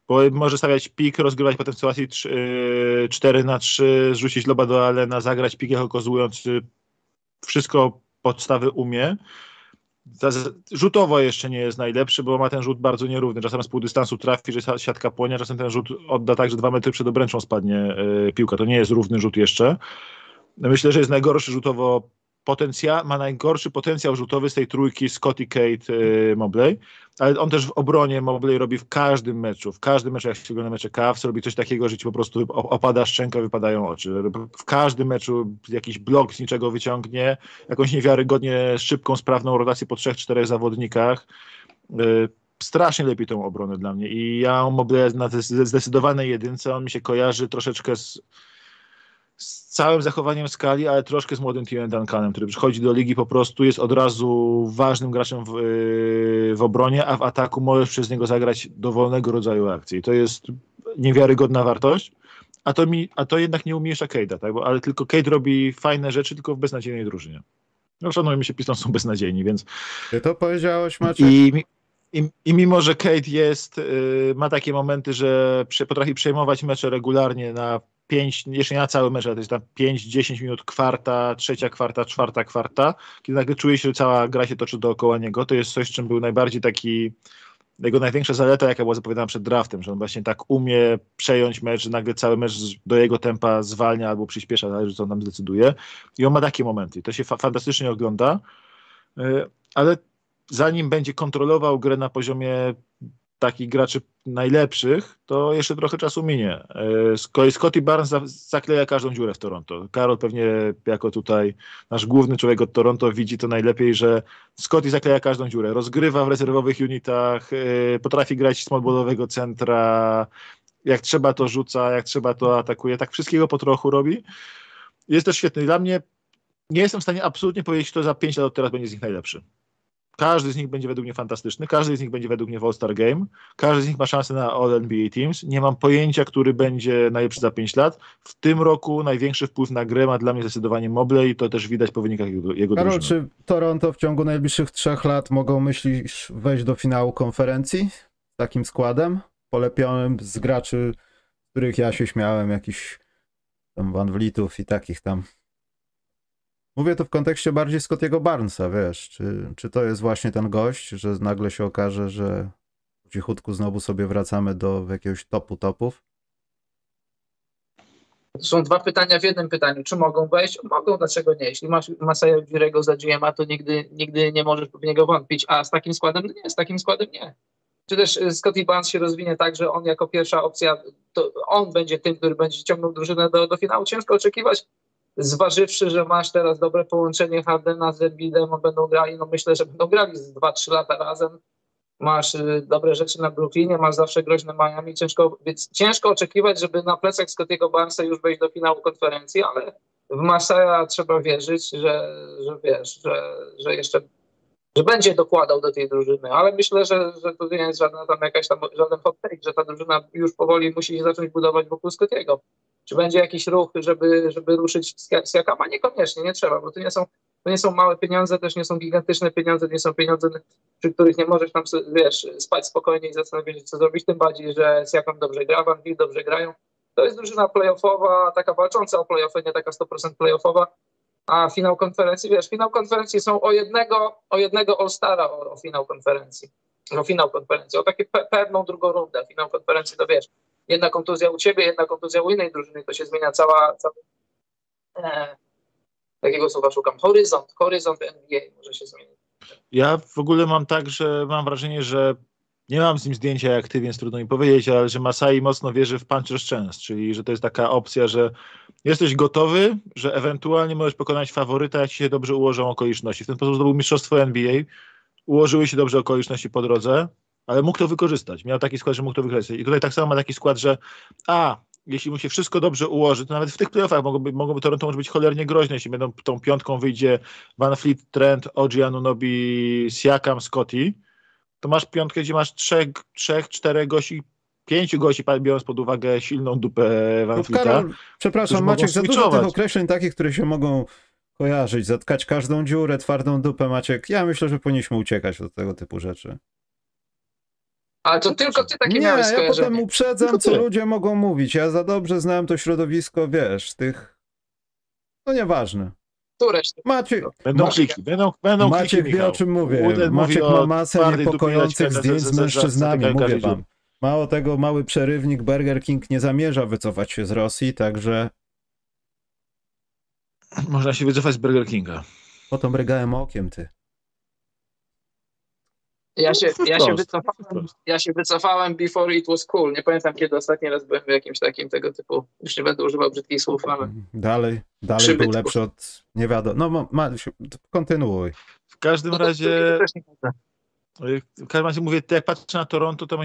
bo może stawiać pik, rozgrywać potem w sytuacji 3, 4 na 3, zrzucić loba do Alena, zagrać pik jako kozujący. Wszystko podstawy umie. Rzutowo jeszcze nie jest najlepszy, bo ma ten rzut bardzo nierówny. Czasem z pół dystansu trafi, że siatka płonie, czasem ten rzut odda tak, że dwa metry przed obręczą spadnie y, piłka. To nie jest równy rzut jeszcze. Myślę, że jest najgorszy rzutowo potencjał, ma najgorszy potencjał rzutowy z tej trójki Scotty Kate y, Mobley, ale on też w obronie Mobley robi w każdym meczu, w każdym meczu, jak się ogląda mecze Cavs, robi coś takiego, że ci po prostu opada szczęka, wypadają oczy. W każdym meczu jakiś blok z niczego wyciągnie, jakąś niewiarygodnie szybką, sprawną rotację po trzech, czterech zawodnikach. Y, strasznie lepiej tą obronę dla mnie i ja Mobley na zdecydowanej jedynce, on mi się kojarzy troszeczkę z z całym zachowaniem skali, ale troszkę z młodym Timem Duncanem, który przychodzi do ligi po prostu, jest od razu ważnym graczem w, w obronie, a w ataku możesz przez niego zagrać dowolnego rodzaju akcji. To jest niewiarygodna wartość, a to, mi, a to jednak nie umniejsza Cade'a, tak? Bo, ale tylko Cade robi fajne rzeczy, tylko w beznadziejnej drużynie. No szanujmy się, Pistons są beznadziejni, więc... Ty to powiedziałeś, Maciek? I, i, I, mimo, że Kate jest, y, ma takie momenty, że przy, potrafi przejmować mecze regularnie na 5, jeszcze nie na cały mecz, ale to jest tam 5-10 minut kwarta, trzecia kwarta, czwarta kwarta, kiedy nagle czuje się, że cała gra się toczy dookoła niego, to jest coś, czym był najbardziej taki jego największa zaleta, jaka była zapowiadana przed draftem, że on właśnie tak umie przejąć mecz, że nagle cały mecz do jego tempa zwalnia albo przyspiesza, zależy co on tam zdecyduje. I on ma takie momenty. To się fa fantastycznie ogląda, y, ale zanim będzie kontrolował grę na poziomie takich graczy najlepszych, to jeszcze trochę czasu minie. E, z kolei Scotty Barnes zakleja każdą dziurę w Toronto. Karol pewnie jako tutaj nasz główny człowiek od Toronto widzi to najlepiej, że Scotty zakleja każdą dziurę. Rozgrywa w rezerwowych unitach, e, potrafi grać smallballowego centra, jak trzeba to rzuca, jak trzeba to atakuje, tak wszystkiego po trochu robi. Jest też świetny. Dla mnie nie jestem w stanie absolutnie powiedzieć, kto za 5 lat od teraz będzie z nich najlepszy. Każdy z nich będzie według mnie fantastyczny, każdy z nich będzie według mnie w All-Star Game, każdy z nich ma szansę na All-NBA Teams. Nie mam pojęcia, który będzie najlepszy za 5 lat. W tym roku największy wpływ na grę ma dla mnie zdecydowanie Mobley i to też widać po wynikach jego, jego Karol, drużyny. czy Toronto w ciągu najbliższych trzech lat mogą, myślisz, wejść do finału konferencji z takim składem polepionym z graczy, których ja się śmiałem, jakiś tam Van Vlietów i takich tam Mówię to w kontekście bardziej Scottiego Barnesa, wiesz, czy, czy to jest właśnie ten gość, że nagle się okaże, że cichutku znowu sobie wracamy do jakiegoś topu topów? To są dwa pytania w jednym pytaniu. Czy mogą wejść? Mogą, dlaczego nie? Jeśli masz Masaja Ujirego za GMA, to nigdy, nigdy nie możesz w niego wątpić, a z takim składem nie, z takim składem nie. Czy też y, Scotty Barnes się rozwinie tak, że on jako pierwsza opcja, to on będzie tym, który będzie ciągnął drużynę do, do finału? Ciężko oczekiwać, zważywszy, że masz teraz dobre połączenie Hardena z Embiidem, będą grali, no myślę, że będą grali z 2-3 lata razem, masz y, dobre rzeczy na Brooklynie, masz zawsze groźne Miami, ciężko, więc ciężko oczekiwać, żeby na plecach Scottiego Barnesa już wejść do finału konferencji, ale w Masaya trzeba wierzyć, że, że wiesz, że, że jeszcze że będzie dokładał do tej drużyny, ale myślę, że, że to nie jest żadna tam jakaś tam, żaden hot take, że ta drużyna już powoli musi się zacząć budować wokół Scottiego. Czy będzie jakiś ruch, żeby, żeby ruszyć z Jakama? Niekoniecznie, nie trzeba, bo to nie są to nie są małe pieniądze, też nie są gigantyczne pieniądze, nie są pieniądze, przy których nie możesz tam, wiesz, spać spokojnie i zastanowić się, co zrobić, tym bardziej, że z jaką dobrze gra, Van dobrze grają. To jest drużyna playoffowa, taka walcząca o playoffy, nie taka 100% playoffowa, a finał konferencji, wiesz, finał konferencji są o jednego, o jednego All-Stara o, o finał konferencji, o finał konferencji, o taką pe pewną drugą rundę, finał konferencji, to wiesz, jedna kontuzja u ciebie, jedna kontuzja u innej drużyny, to się zmienia cała, cała e, takiego słowa szukam, horyzont, horyzont NBA może się zmienić. Ja w ogóle mam tak, że mam wrażenie, że nie mam z nim zdjęcia jak ty, więc trudno mi powiedzieć, ale że Masai mocno wierzy w puncher's chance, czyli że to jest taka opcja, że jesteś gotowy, że ewentualnie możesz pokonać faworyta, jak ci się dobrze ułożą okoliczności. W ten sposób zdobył mistrzostwo NBA, ułożyły się dobrze okoliczności po drodze, ale mógł to wykorzystać. Miał taki skład, że mógł to wykorzystać. I tutaj tak samo ma taki skład, że a, jeśli mu się wszystko dobrze ułoży, to nawet w tych playoffach mogłoby, mogłoby Toronto może być cholernie groźne, jeśli będą tą piątką wyjdzie Van Fleet, Trent, OG Anunobi, Siakam, Scotty, to masz piątkę, gdzie masz trzech, trzech czterech gości, pięciu gości, biorąc pod uwagę silną dupę Van no, Fleeta. Karol, przepraszam, Maciek, za dużo tych określeń takich, które się mogą kojarzyć, zatkać każdą dziurę, twardą dupę, Maciek. Ja myślę, że powinniśmy uciekać od tego typu rzeczy. Ale to tylko ty takie nie, miałeś ja potem uprzedzam, co ludzie mogą mówić. Ja za dobrze znałem to środowisko, wiesz, tych... No nieważne. Któreś. Maciek, będą kliki, będą, będą Maciek kliki, wie, o czym mówię. Uden Maciek ma masę niepokojących zdjęć z mężczyznami, mówię wam. Mało tego, mały przerywnik Burger King nie zamierza wycofać się z Rosji, także... Można się wycofać z Burger Kinga. Potem brygałem okiem, ty. Ja się, ja, się wycofałem, ja się wycofałem before it was cool. Nie pamiętam, kiedy ostatni raz byłem w jakimś takim tego typu. Już nie będę używał brzydkich słów, ale. Dalej, dalej był lepszy od. Nie wiadomo. No, ma, ma, kontynuuj. W każdym no razie. W każdym razie mówię, jak patrzę na Toronto, to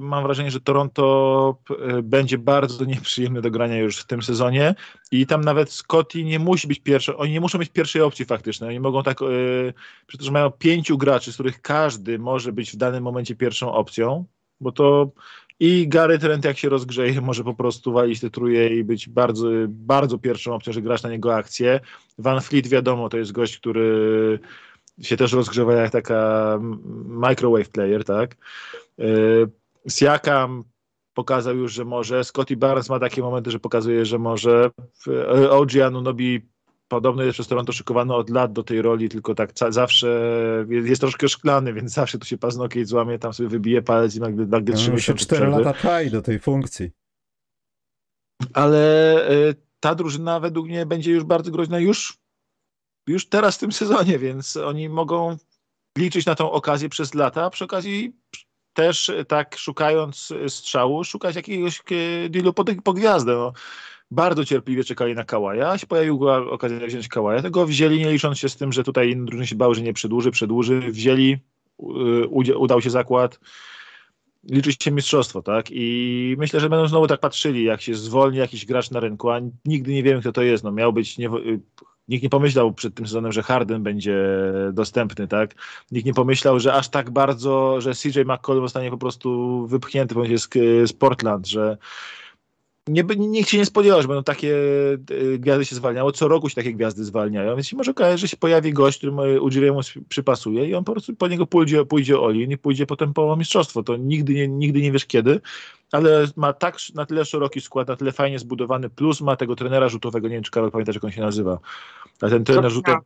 mam wrażenie, że Toronto e, będzie bardzo nieprzyjemne do grania już w tym sezonie i tam nawet Scotty nie musi być pierwszy, oni nie muszą mieć pierwszej opcji faktycznej, oni mogą tak, yy, przecież mają pięciu graczy, z których każdy może być w danym momencie pierwszą opcją, bo to i Gary Trent jak się rozgrzeje może po prostu walić te truje i być bardzo, bardzo pierwszą opcją, że grasz na niego akcję. Van Fleet wiadomo, to jest gość, który się też rozgrzewa jak taka microwave player, tak? Y, Siakam pokazał już, że może. Scotty Barnes ma takie momenty, że pokazuje, że może. OG Anunobi podobno jest przez Toronto szykowany od lat do tej roli, tylko tak zawsze jest troszkę szklany, więc zawsze tu się paznokieć złamie, tam sobie wybije palec i nagle, nagle no, 3 4 lata traj do tej funkcji. Ale y, ta drużyna według mnie będzie już bardzo groźna już już teraz w tym sezonie, więc oni mogą liczyć na tą okazję przez lata, a przy okazji też tak szukając strzału, szukać jakiegoś e, dealu po, po gwiazdę. No. Bardzo cierpliwie czekali na Kałaja, się pojawiła okazja wziąć Kałaja, tego wzięli nie licząc się z tym, że tutaj inne drużyny się bały, że nie przedłuży, przedłuży, wzięli, udał się zakład, liczy się mistrzostwo, tak? I myślę, że będą znowu tak patrzyli, jak się zwolni jakiś gracz na rynku, a nigdy nie wiem, kto to jest. No, miał być nie, Nikt nie pomyślał przed tym sezonem, że Harden będzie dostępny, tak? Nikt nie pomyślał, że aż tak bardzo, że CJ McCollum zostanie po prostu wypchnięty z, z Portland, że nie, nikt się nie spodziewał, że będą takie e, gwiazdy się zwalniały. Co roku się takie gwiazdy zwalniają, więc się może okazać, że się pojawi gość, który Udziwiemu przypasuje i on po prostu po niego pójdzie, pójdzie Olin i pójdzie potem po mistrzostwo. To nigdy nie, nigdy nie wiesz kiedy, ale ma tak na tyle szeroki skład, na tyle fajnie zbudowany, plus ma tego trenera rzutowego, nie wiem czy Karol pamiętasz jak on się nazywa, ale ten trener rzutowy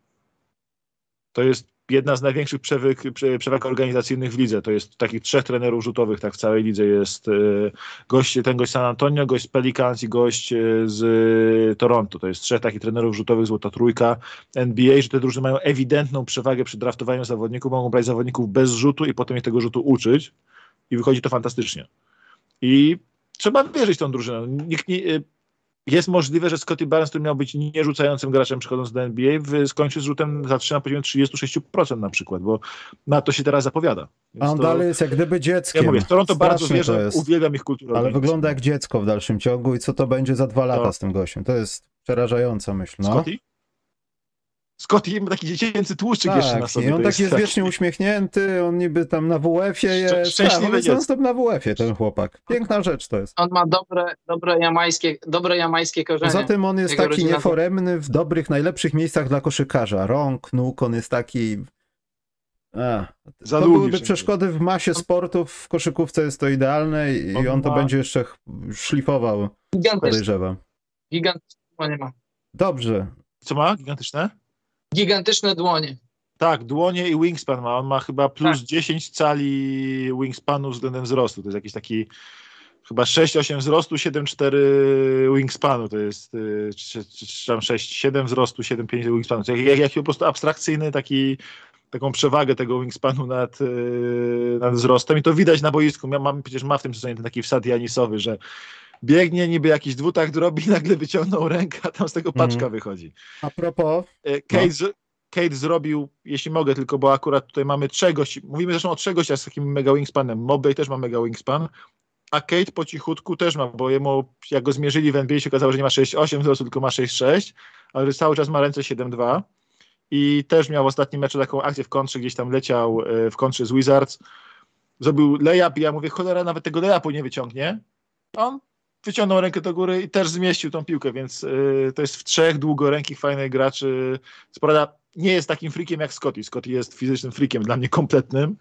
To jest jedna z największych przewag, przewag organizacyjnych w lidze. To jest takich trzech trenerów rzutowych, tak w całej lidze jest e, gość, ten gość San Antonio, gość z Pelicans i gość e, z Toronto. To jest trzech takich trenerów rzutowych, złota trójka NBA, że te drużyny mają ewidentną przewagę przy draftowaniu zawodników, mogą brać zawodników bez rzutu i potem ich tego rzutu uczyć i wychodzi to fantastycznie. I trzeba wierzyć tą drużyną. Nikt nie, jest możliwe, że Scotty Barnes, który miał być nierzucającym graczem przychodząc do NBA, skończy z rzutem za 3 na poziomie 36% na przykład, bo na to się teraz zapowiada. Więc A on to... dalej jest jak gdyby dzieckiem. Ja mówię, Toronto bardzo wierzę, uwielbiam ich kulturę. Ale wygląda jak dziecko w dalszym ciągu i co to będzie za dwa lata to... z tym gościem? To jest przerażająca myśl. No. Scotty? Scotty ma taki dziecięcy tłuszczyk tak, jeszcze na sobie. I on taki jest taki... wiecznie uśmiechnięty, on niby tam na WF-ie jest. Szczęśliwy tak, jest non na WF-ie ten chłopak. Piękna rzecz to jest. On ma dobre, dobre, jamańskie, dobre jamańskie korzenie. Poza tym on jest Jego taki nieforemny w dobrych, najlepszych miejscach dla koszykarza. Rąk, nóg, on jest taki... A, to byłyby przeszkody w masie sportów, w koszykówce jest to idealne i on, on to ma... będzie jeszcze szlifował, podejrzewam. Gigantyczne nie ma. Dobrze. Co ma? Gigantyczne? Gigantyczne dłonie. Tak, dłonie i wingspan ma. On ma chyba plus tak. 10 cali wingspanu względem wzrostu. To jest jakiś taki chyba 6-8 wzrostu, 7-4 wingspanu. To jest y, czy, czy, tam 6-7 wzrostu, 7-5 wingspanu. To jak, jak po prostu abstrakcyjny taki taką przewagę tego wingspanu nad, y, nad wzrostem i to widać na boisku. Ja mam, przecież ma w tym sezonie ten taki wsad janisowy, że biegnie, niby jakiś dwutakt robi, nagle wyciągnął rękę, a tam z tego paczka mm. wychodzi. A propos... E, Kate, no. Kate zrobił, jeśli mogę tylko, bo akurat tutaj mamy gości, mówimy zresztą o gościach z takim mega wingspanem, Mobley też ma mega wingspan, a Kate po cichutku też ma, bo jemu, jak go zmierzyli w NBA się okazało, że nie ma 6,8 wzrostu, tylko ma 6,6, ale cały czas ma ręce 7,2 i też miał w ostatnim meczu taką akcję w kontrze, gdzieś tam leciał e, w kontrze z Wizards, zrobił layup i ja mówię, cholera, nawet tego layupu nie wyciągnie. On wyciągnął rękę do góry i też zmieścił tą piłkę, więc y, to jest w trzech długorękich, fajnych graczy. Co nie jest takim freakiem jak Scotty. Scotty jest fizycznym freakiem dla mnie kompletnym,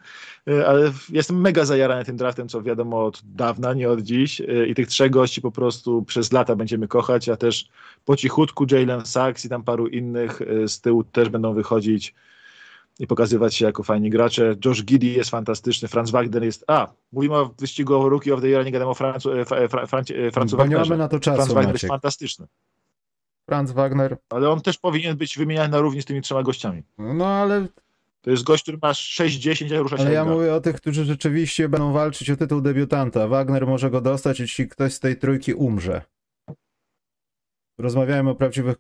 y, ale jestem mega zajarany tym draftem, co wiadomo od dawna, nie od dziś. Y, I tych trzech gości po prostu przez lata będziemy kochać, a też po cichutku Jalen Sachs i tam paru innych z tyłu też będą wychodzić i pokazywać się jako fajni gracze. Josh Giddy jest fantastyczny, Franz Wagner jest... A, mówimy o wyścigu o Rookie of the Year, nie gadamy o Francu, e, Fra, Fra, Francu, e, Francu Nie mamy na to czasu, Franz Wagner Maciek. jest fantastyczny. Franz Wagner. Ale on też powinien być wymieniany na równi z tymi trzema gościami. No ale... To jest gość, który ma 6-10, a rusza się Ale ja mówię o tych, którzy rzeczywiście będą walczyć o tytuł debiutanta. Wagner może go dostać, jeśli ktoś z tej trójki umrze. Rozmawiałem o prawdziwych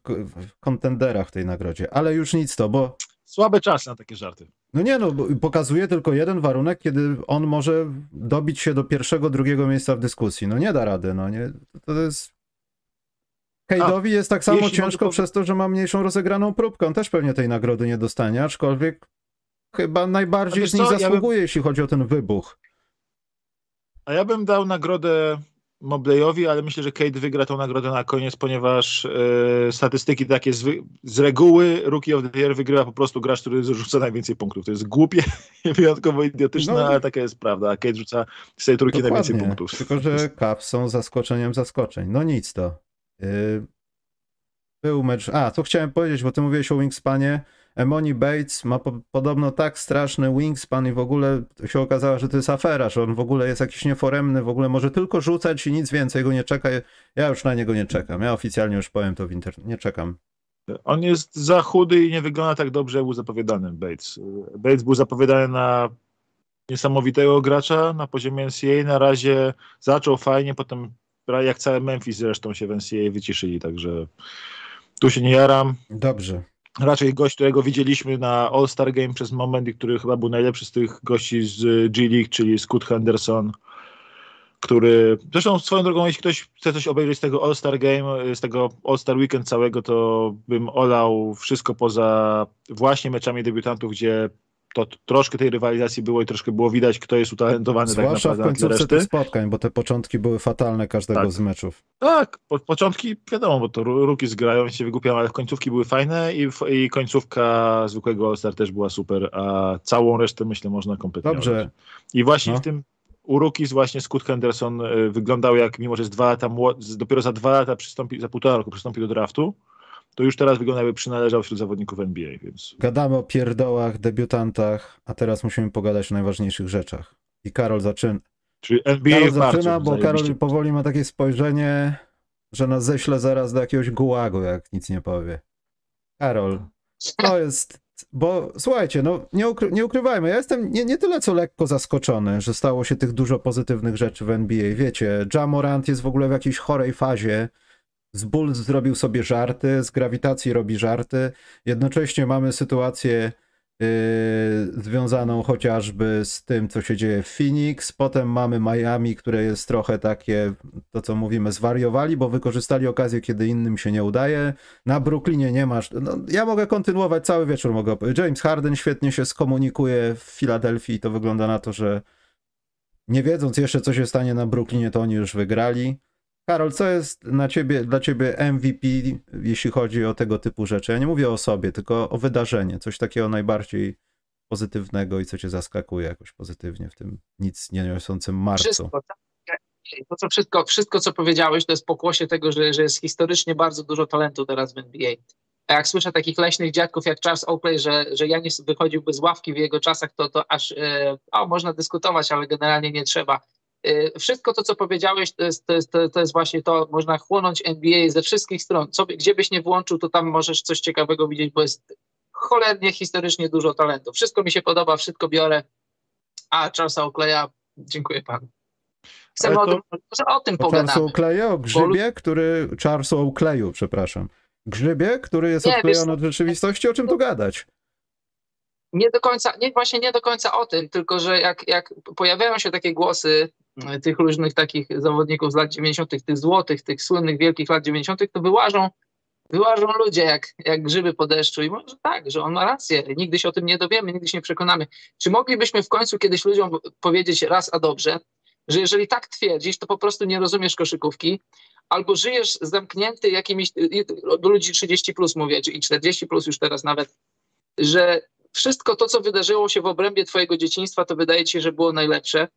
kontenderach w tej nagrodzie, ale już nic to, bo Słabe czasy na takie żarty. No nie, no, pokazuje tylko jeden warunek, kiedy on może dobić się do pierwszego, drugiego miejsca w dyskusji. No nie da rady, no nie. To jest. Cade'owi jest tak samo ciężko mogę... przez to, że ma mniejszą rozegraną próbkę. On też pewnie tej nagrody nie dostanie, aczkolwiek chyba najbardziej z nich zasługuje, ja bym... jeśli chodzi o ten wybuch. A ja bym dał nagrodę Mobleyowi, ale myślę, że Kate wygra tą nagrodę na koniec, ponieważ e, statystyki takie z, z, reguły Rookie of the Year wygrywa po prostu gracz, który rzuca najwięcej punktów. To jest głupie, wyjątkowo idiotyczne, no, ale taka jest prawda. A Kate rzuca z tej trójki najwięcej punktów. Tylko, że Cavs są zaskoczeniem zaskoczeń. No nic to. Yy, był mecz... A, co chciałem powiedzieć, bo ty mówiłeś o Wingspanie. Emoni Bates ma po, podobno tak straszny wingspan i w ogóle się okazało, że to jest afera, że on w ogóle jest jakiś nieforemny, w ogóle może tylko rzucać i nic więcej go nie czeka. Ja już na niego nie czekam. Ja oficjalnie już powiem to w internecie. Nie czekam. On jest za chudy i nie wygląda tak dobrze, jak był zapowiadany Bates. Bates był zapowiadany na niesamowitego gracza na poziomie NCAA. Na razie zaczął fajnie, potem jak cały Memphis zresztą się w NCAA wyciszyli, także tu się nie jaram. Dobrze raczej gość, którego widzieliśmy na All-Star Game przez moment i który chyba był najlepszy z tych gości z G League, czyli Scott Henderson, który, zresztą swoją drogą, jeśli ktoś chce coś obejrzeć z tego All-Star Game, z tego All-Star Weekend całego, to bym olał wszystko poza właśnie meczami debiutantów, gdzie to troszkę tej rywalizacji było i troszkę było widać, kto jest utalentowany Zwłaszcza tak naprawdę w końcówce tych spotkań, bo te początki były fatalne każdego tak. z meczów. Tak, po, początki wiadomo, bo to ruki zgrają się wygłupiają, ale końcówki były fajne i, i końcówka zwykłego All-Star też była super, a całą resztę myślę można kompletnie Dobrze. I właśnie no. w tym u Rookies właśnie Scott Henderson y, wyglądał jak, mimo że jest dwa lata, dopiero za dwa lata przystąpi, za półtora roku przystąpił do draftu, to już teraz wygląda jakby przynależał wśród zawodników NBA, więc... Gadamy o pierdołach, debiutantach, a teraz musimy pogadać o najważniejszych rzeczach. I Karol zaczyna. Czyli NBA Karol zaczyna, bo Karol powoli ma takie spojrzenie, że nas ześle zaraz do jakiegoś gułagu, jak nic nie powie. Karol, to jest. Bo słuchajcie, no nie, ukry, nie ukrywajmy, ja jestem nie, nie tyle co lekko zaskoczony, że stało się tych dużo pozytywnych rzeczy w NBA. Wiecie, Jamorant jest w ogóle w jakiejś chorej fazie. Z Bulls zrobił sobie żarty, z grawitacji robi żarty. Jednocześnie mamy sytuację yy, związaną chociażby z tym, co się dzieje w Phoenix. Potem mamy Miami, które jest trochę takie, to co mówimy, zwariowali, bo wykorzystali okazję, kiedy innym się nie udaje. Na Brooklynie nie masz. No, ja mogę kontynuować cały wieczór. Mogę. James Harden świetnie się skomunikuje w Filadelfii i to wygląda na to, że nie wiedząc jeszcze, co się stanie na Brooklynie, to oni już wygrali. Karol, co jest na ciebie, dla ciebie MVP, jeśli chodzi o tego typu rzeczy? Ja nie mówię o sobie, tylko o wydarzenie. Coś takiego najbardziej pozytywnego i co cię zaskakuje jakoś pozytywnie w tym nic nie niosącym marcu. Wszystko, tak? to co wszystko, wszystko, co powiedziałeś, to jest pokłosie tego, że, że jest historycznie bardzo dużo talentu teraz w NBA. A jak słyszę takich leśnych dziadków jak Charles Oakley, że, że Janis wychodziłby z ławki w jego czasach, to, to aż e, o, można dyskutować, ale generalnie nie trzeba. E, wszystko to, co powiedziałeś, to jest, to, jest, to, to jest właśnie to, można chłonąć NBA ze wszystkich stron. Co, gdzie byś nie włączył, to tam możesz coś ciekawego widzieć, bo jest cholernie historycznie dużo talentu. Wszystko mi się podoba, wszystko biorę. A Charlesa Oakleya, dziękuję panu. Chcemy Ale o to- tym, może o tym Charlesu pogadamy. Grzybie, który... Charlesu Oakleyu, przepraszam. Grzybie, który jest Nie, odklejony od rzeczywistości, o czym tu gadać? Nie do końca, nie, właśnie nie do końca o tym, tylko że jak, jak pojawiają się takie głosy tych różnych takich zawodników z lat 90., tych złotych, tych słynnych wielkich lat 90., to wyłażą, wyłażą ludzie jak, jak grzyby po deszczu i może tak, że on ma rację, nigdy się o tym nie dowiemy, nigdy się nie przekonamy. Czy moglibyśmy w końcu kiedyś ludziom powiedzieć raz a dobrze, że jeżeli tak twierdzisz, to po prostu nie rozumiesz koszykówki, albo żyjesz zamknięty jakimiś, do ludzi 30 plus mówię, i 40 plus już teraz nawet, że wszystko to, co wydarzyło się w obrębie twojego dzieciństwa, to wydaje ci się, że było najlepsze.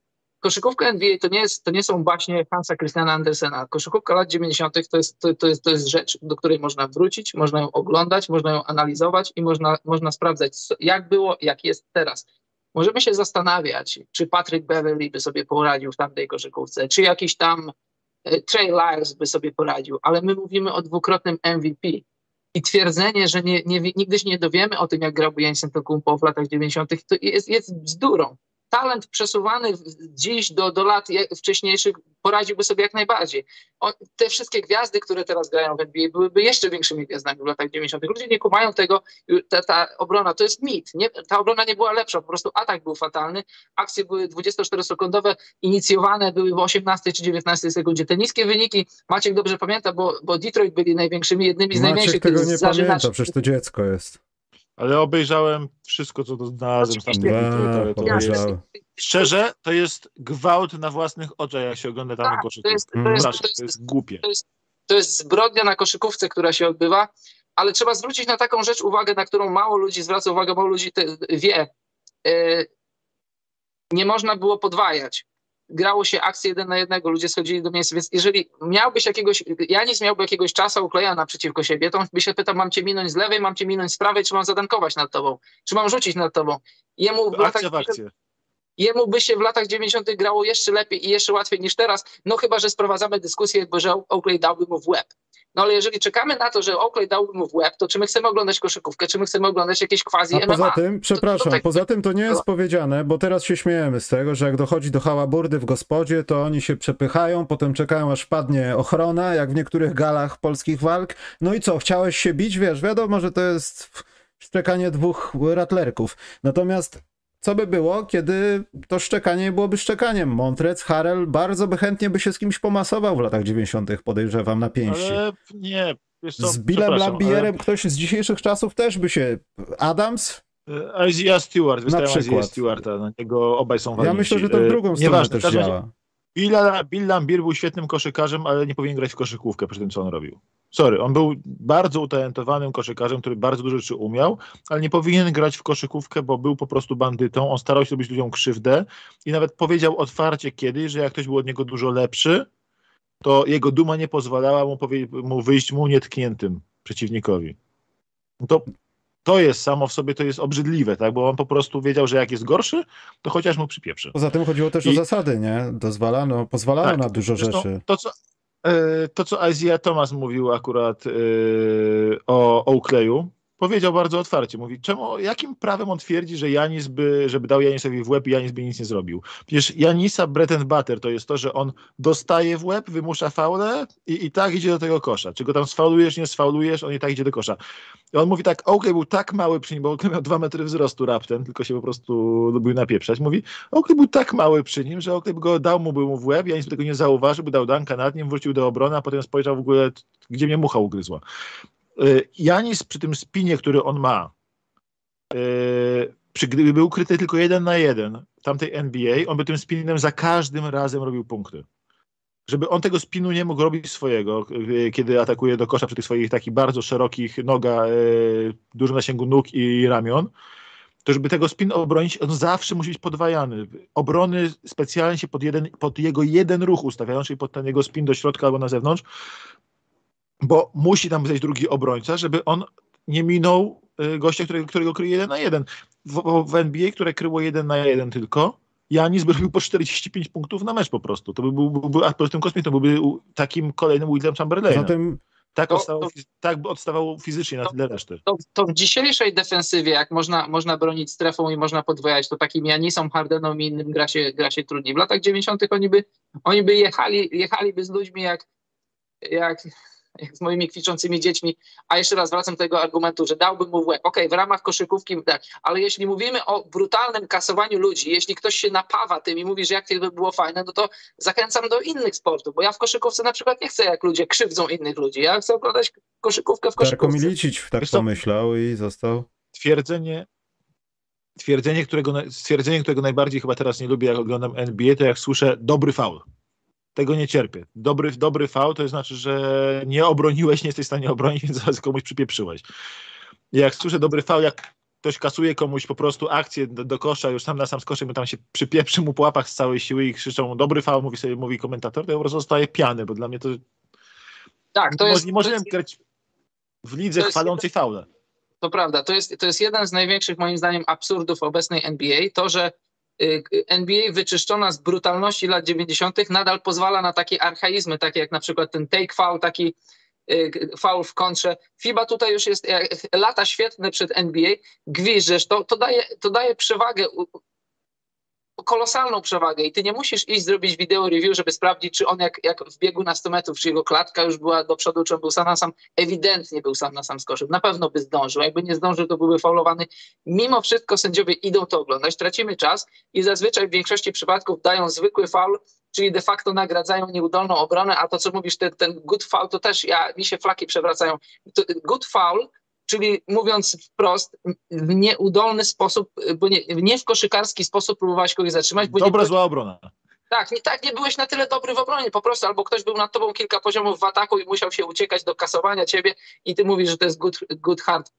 Koszykówka NBA to nie, jest, to nie są baśnie Hansa Christiana Andersena. Koszykówka lat 90. To jest, to, to, jest, to jest rzecz, do której można wrócić, można ją oglądać, można ją analizować i można, można sprawdzać, jak było, jak jest teraz. Możemy się zastanawiać, czy Patrick Beverly by sobie poradził w tamtej koszykówce, czy jakiś tam e, Trey Lyles by sobie poradził, ale my mówimy o dwukrotnym MVP. I twierdzenie, że nie, nie, nigdy się nie dowiemy o tym, jak grał Giannis Antetokounmpo w latach 90., to jest, jest bzdurą. Talent przesuwany dziś do, do lat wcześniejszych poradziłby sobie jak najbardziej. O, te wszystkie gwiazdy, które teraz grają w NBA, byłyby jeszcze większymi gwiazdami w latach 90. Ludzie nie kumają tego, ta, ta obrona to jest mit. Nie, ta obrona nie była lepsza, po prostu atak był fatalny. Akcje były 24-sekundowe, inicjowane były w 18 czy 19 sekundzie. Te niskie wyniki, Maciek dobrze pamięta, bo, bo Detroit byli największymi, jednymi z największych Maciek tego tych nie zażynaczy- pamięta, przecież to dziecko jest. Ale obejrzałem wszystko, co to znalazłem bitwy. To, to jest, szczerze, to jest gwałt na własnych oczach, jak się ogląda tam Tak, koszykówkę. to jest, to Mhm. jest, Przepraszam, to jest, to jest głupie. to jest zbrodnia na koszykówce, która się odbywa, ale trzeba zwrócić na taką rzecz uwagę, na którą mało ludzi zwraca uwagę, mało ludzi te, wie. E, nie można było podwajać. Grało się akcję jeden na jednego, ludzie schodzili do miejsca, więc jeżeli miałbyś jakiegoś, Janis miałby jakiegoś czasa ukleja naprzeciwko siebie, to on by się pytał, mam cię minąć z lewej, mam cię minąć z prawej, czy mam zadankować nad tobą, czy mam rzucić nad tobą. Jemu w latach Akcja w akcję. jemu by się w latach 90. grało jeszcze lepiej i jeszcze łatwiej niż teraz, no chyba, że sprowadzamy dyskusję, bo że Oakley dałby mu w łeb. No ale jeżeli czekamy na to, że Oakley dałby mu w łeb, to czy my chcemy oglądać koszykówkę, czy my chcemy oglądać jakieś quasi A MMA? poza tym, przepraszam, tak- poza tym to nie jest powiedziane, bo teraz się śmiejemy z tego, że jak dochodzi do hałaburdy w gospodzie, to oni się przepychają, potem czekają aż padnie ochrona, jak w niektórych galach polskich walk. No i co, chciałeś się bić? Wiesz, wiadomo, że to jest szczekanie dwóch ratlerków. Natomiast co by było, kiedy to szczekanie nie byłoby szczekaniem? Montrec, Harel bardzo by chętnie by się z kimś pomasował w latach 90., podejrzewam, na pięści. Ale nie, co, Z Billem Lambierem ktoś z dzisiejszych czasów też by się... Adams? ale, e, Isaiah Stewart, wystawiam przykład. Isaiah Stewarta, na niego obaj są Ja walnięci. myślę, że to w E, drugą stronę Nieważne, też działa. Bill, Bill Lambier był świetnym koszykarzem, ale nie powinien grać w koszykówkę przy tym, co on robił. Sorry, on był bardzo utalentowanym koszykarzem, który bardzo dużo rzeczy umiał, ale nie powinien grać w koszykówkę, bo był po prostu bandytą. On starał się robić ludziom krzywdę i nawet powiedział otwarcie kiedyś, że jak ktoś był od niego dużo lepszy, to jego duma nie pozwalała mu, mu wyjść mu nietkniętym przeciwnikowi. No to, to jest samo w sobie, to jest obrzydliwe, tak? Bo on po prostu wiedział, że jak jest gorszy, to chociaż mu przypieprzy. Poza tym chodziło też I- o zasady, nie? Dozwalano, pozwalano Tak. na dużo Zresztą rzeczy. To, co, e, to, co Thomas mówił akurat e, o Oakleyu, powiedział bardzo otwarcie. Mówi, czemu, jakim prawem on twierdzi, że Janis by, żeby dał Janisowi w łeb i Janis by nic nie zrobił? Przecież Janisa bread and butter to jest to, że on dostaje w łeb, wymusza faulę i, i tak idzie do tego kosza. Czy go tam sfaulujesz, nie sfaulujesz, on i tak idzie do kosza. I on mówi tak, Oakley był tak mały przy nim, bo miał dwa metry wzrostu raptem, tylko się po prostu lubił napieprzać. Mówi, Oakley był tak mały przy nim, że Oakley by go dał mu, by mu w łeb, Janis by tego nie zauważył, by dał danka nad nim, wrócił do obrony, a potem spojrzał w ogóle, gdzie mnie mucha ugryzła. Y, Janis przy tym spinie, który on ma, y, przy, gdyby był ukryty tylko jeden na jeden tamtej NBA, on by tym spinem za każdym razem robił punkty. Żeby on tego spinu nie mógł robić swojego, y, kiedy atakuje do kosza przy tych swoich takich bardzo szerokich noga, dużym zasięgu nóg i ramion, to żeby tego spin obronić, on zawsze musi być podwajany. Obrony specjalnie się pod, jeden, pod jego jeden ruch ustawiają, czyli pod ten jego spin do środka albo na zewnątrz, bo musi tam być drugi obrońca, żeby on nie minął y, gościa, którego, którego kryje jeden na jeden. W, w NBA, które kryło jeden na jeden tylko, Janis by robił po 45 punktów na mecz po prostu. To by był, byłby, a poza tym kosmit to byłby takim kolejnym Willem Chamberlainem. Zatem tak, To- odstawał, to- tak by odstawał fizycznie na tyle reszty. To, to w dzisiejszej defensywie, jak można, można bronić strefą i można podwajać, to takim Janisą, Hardenom i innym gra się, gra się trudniej. W latach 90. oni by, oni by jechali, jechaliby z ludźmi jak, jak, jak z moimi kwiczącymi dziećmi. A jeszcze raz wracam do tego argumentu, że dałbym mu w łeb. Okej, w ramach koszykówki, tak, ale jeśli mówimy o brutalnym kasowaniu ludzi, jeśli ktoś się napawa tym i mówi, że jak to by było fajne, no to zachęcam do innych sportów, bo ja w koszykówce na przykład nie chcę, jak ludzie krzywdzą innych ludzi. Ja chcę oglądać koszykówkę w Darko koszykówce. Milicic tak Wiesz pomyślał i został. Twierdzenie, twierdzenie, którego, stwierdzenie, którego najbardziej chyba teraz nie lubię, jak oglądam NBA, to jak słyszę dobry faul. Tego nie cierpię. Dobry, dobry faul to znaczy, że nie obroniłeś, nie jesteś w stanie obronić, więc zaraz komuś przypieprzyłeś. Jak słyszę dobry faul, jak ktoś kasuje komuś po prostu akcję do, do kosza, już sam na sam z koszem, bo tam się przypieprzy mu po łapach z całej siły i krzyczą dobry faul, mówi sobie, mówi komentator, to ja po prostu zostaje piany, bo dla mnie to, Tak, to jest, nie możemy jest, grać w lidze jest- chwalącej faule. to prawda. To jest, to jest jeden z największych, moim zdaniem, absurdów obecnej NBA. To, że NBA wyczyszczona z brutalności lat 90. nadal pozwala na takie archaizmy, takie jak na przykład ten take foul, taki y, foul w kontrze. FIBA tutaj już jest jak, lata świetne przed NBA. Gwiżdżesz, to, to, daje, to daje przewagę, kolosalną przewagę i ty nie musisz iść zrobić wideo review, żeby sprawdzić, czy on jak, jak wbiegł na 100 metrów, czy jego klatka już była do przodu, czy on był sam na sam. Ewidentnie był sam na sam z koszem. Na pewno by zdążył. Jakby nie zdążył, to byłby faulowany. Mimo wszystko sędziowie idą to oglądać, tracimy czas i zazwyczaj w większości przypadków dają zwykły faul, czyli de facto nagradzają nieudolną obronę, a to co mówisz, ten, ten good foul, to też ja, mi się flaki przewracają. Good foul, czyli mówiąc wprost, w nieudolny sposób, bo nie, nie w koszykarski sposób próbowałeś kogoś zatrzymać, bo Dobra, byłeś, zła obrona. tak, nie, tak, nie byłeś na tyle dobry w obronie po prostu, albo ktoś był nad tobą kilka poziomów w ataku i musiał się uciekać do kasowania ciebie i ty mówisz, że to jest good, good hard,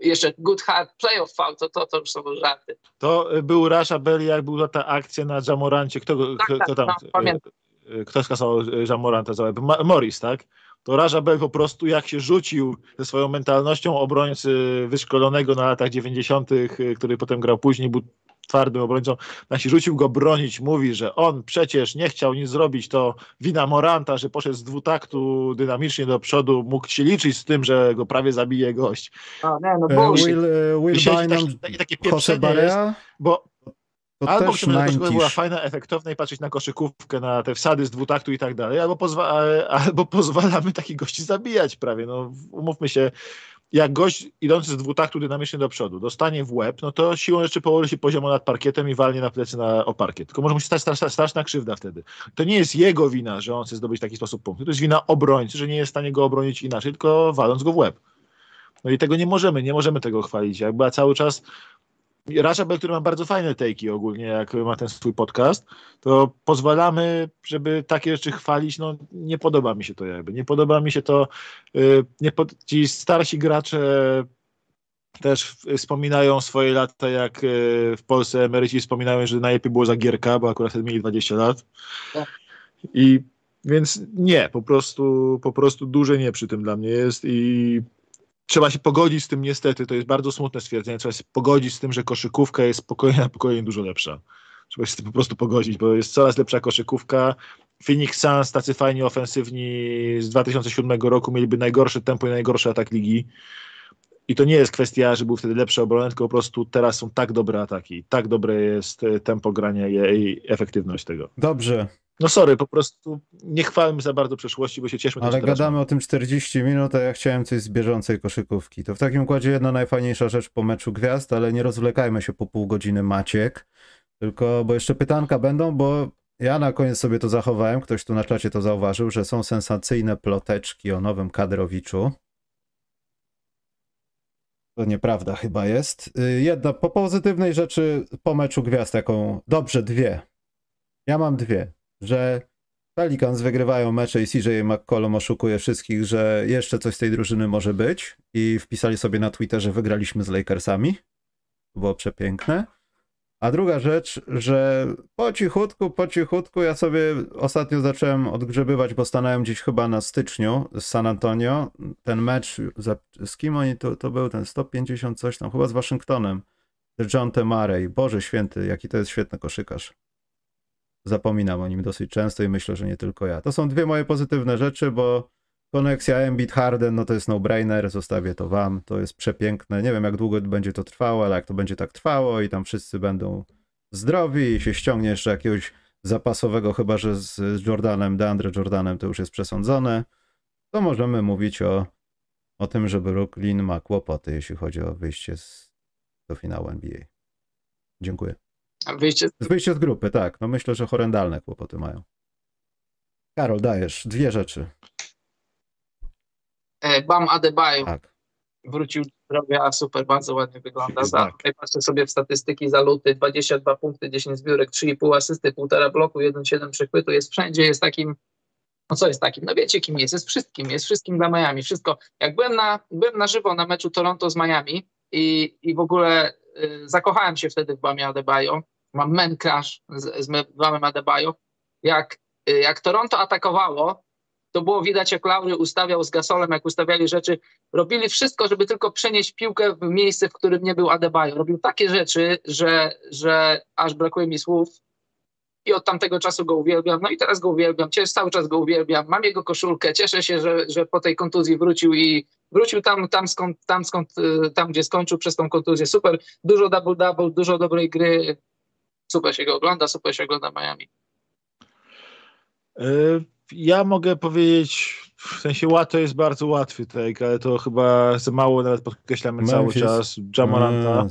jeszcze good hard playoff foul, to, to, to już są żarty. To y, był Rasha Belli, jak była ta akcja na Jamorancie. Kto, Tak, kto, tak, kto tam? no, pamiętam. y, y, Kto skasował y, Jamoranta za łeb? Morris, tak? To Raja Bell po prostu jak się rzucił ze swoją mentalnością obrońcy wyszkolonego na latach 90., y, który potem grał później, był twardym obrońcą, jak się rzucił go bronić, mówi, że on przecież nie chciał nic zrobić, to wina Moranta, że poszedł z dwutaktu dynamicznie do przodu, mógł się liczyć z tym, że go prawie zabije gość. A, nie, no E, bullshit. Will, e, Will Bynum, taki, taki, takie Jose pieprzenie jest, Barea, bo to Albo chcemy, żeby koszykówka była 90s. fajna, efektowna i patrzeć na koszykówkę, na te wsady z dwutaktu i tak dalej, albo, pozwa albo pozwalamy takich gości zabijać prawie. No, umówmy się, jak gość idący z dwutaktu dynamicznie do przodu dostanie w łeb, no to siłą rzeczy położy się poziomo nad parkietem i walnie na plecy na, o parkiet. Tylko może mu się stać straszna, straszna krzywda wtedy. To nie jest jego wina, że on chce zdobyć w taki sposób punkty. To jest wina obrońcy, że nie jest w stanie go obronić inaczej, tylko waląc go w łeb. No i tego nie możemy, nie możemy tego chwalić. Jak była cały czas Rasha Bell, który ma bardzo fajne tejki ogólnie, jak ma ten swój podcast, to pozwalamy, żeby takie rzeczy chwalić, no nie podoba mi się to jakby, nie podoba mi się to, y, nie pod, ci starsi gracze też wspominają swoje lata, jak y, w Polsce emeryci wspominają, że najlepiej było za Gierka, bo akurat wtedy mieli 20 lat. Tak. I więc nie, po prostu, po prostu duże nie przy tym dla mnie jest i trzeba się pogodzić z tym niestety, to jest bardzo smutne stwierdzenie, trzeba się pogodzić z tym, że koszykówka jest spokojnie na pokoju dużo lepsza. Trzeba się z tym po prostu pogodzić, bo jest coraz lepsza koszykówka. Phoenix Suns, tacy fajni, ofensywni z 2007 roku, mieliby najgorsze tempo i najgorszy atak ligi. I to nie jest kwestia, że był wtedy lepszy obronek, tylko po prostu teraz są tak dobre ataki, tak dobre jest e, tempo grania i efektywność tego. Dobrze. No sorry, po prostu nie chwalmy za bardzo przeszłości, bo się cieszmy. Ale gadamy o tym 40 minut, a ja chciałem coś z bieżącej koszykówki. To w takim układzie jedna najfajniejsza rzecz po meczu gwiazd, ale nie rozwlekajmy się po pół godziny Maciek, tylko, bo jeszcze pytanka będą, bo ja na koniec sobie to zachowałem, ktoś tu na czacie to zauważył, że są sensacyjne ploteczki o nowym kadrowiczu. To nieprawda chyba jest. Y, jedna po pozytywnej rzeczy po meczu gwiazd, jaką. Dobrze, dwie. Ja mam dwie. Że Pelicans wygrywają mecze i CJ McCollum oszukuje wszystkich, że jeszcze coś z tej drużyny może być. I wpisali sobie na Twitterze, wygraliśmy z Lakersami. Było przepiękne. A druga rzecz, że po cichutku, po cichutku ja sobie ostatnio zacząłem odgrzebywać, bo stanąłem gdzieś chyba na styczniu z San Antonio. Ten mecz, z kim oni to, to był, ten 150 coś tam, chyba z Waszyngtonem. John T. Murray. Boże święty, jaki to jest świetny koszykarz. Zapominam o nim dosyć często i myślę, że nie tylko ja. To są dwie moje pozytywne rzeczy, bo Koneksja Embiid Harden, no to jest no-brainer, zostawię to wam, to jest przepiękne. Nie wiem jak długo będzie to trwało, ale jak to będzie tak trwało i tam wszyscy będą zdrowi i się ściągnie jeszcze jakiegoś zapasowego, chyba że z Jordanem, DeAndre Jordanem to już jest przesądzone, to możemy mówić o, o tym, że Brooklyn ma kłopoty, jeśli chodzi o wyjście z, do finału NBA. Dziękuję. Wyjście... Wyjście z grupy, tak. No myślę, że horrendalne kłopoty mają. Karol, dajesz dwie rzeczy. E, Bam Adebayo tak. wrócił do zdrowia, super, bardzo ładnie wygląda. Za, tak. Tutaj patrzę sobie w statystyki za luty, 22 punkty, 10 zbiórek, 3,5 asysty, 1,5 bloku, 1,7 przechwytu, jest wszędzie, jest takim, no co jest takim, no wiecie kim jest, jest wszystkim, jest wszystkim dla Miami, wszystko. Jak byłem na, byłem na żywo na meczu Toronto z Miami i, i w ogóle y, zakochałem się wtedy w Bamie Adebayo, mam men crash z, z Adebayo, jak, y, jak Toronto atakowało, to było widać, jak Laury ustawiał z Gasolem, jak ustawiali rzeczy. Robili wszystko, żeby tylko przenieść piłkę w miejsce, w którym nie był Adebayo. Robił takie rzeczy, że, że aż brakuje mi słów. I od tamtego czasu go uwielbiam. No i teraz go uwielbiam. Cieszę, cały czas go uwielbiam. Mam jego koszulkę. Cieszę się, że, że po tej kontuzji wrócił i wrócił tam, tam, skąd, tam, skąd, y, tam, gdzie skończył przez tą kontuzję. Super. Dużo double-double, dużo dobrej gry. Super się go ogląda, super się ogląda Miami. Y ja mogę powiedzieć, w sensie łatwo jest bardzo łatwy take, ale to chyba za mało nawet podkreślamy Memphis. cały czas Jamoranta. Mm.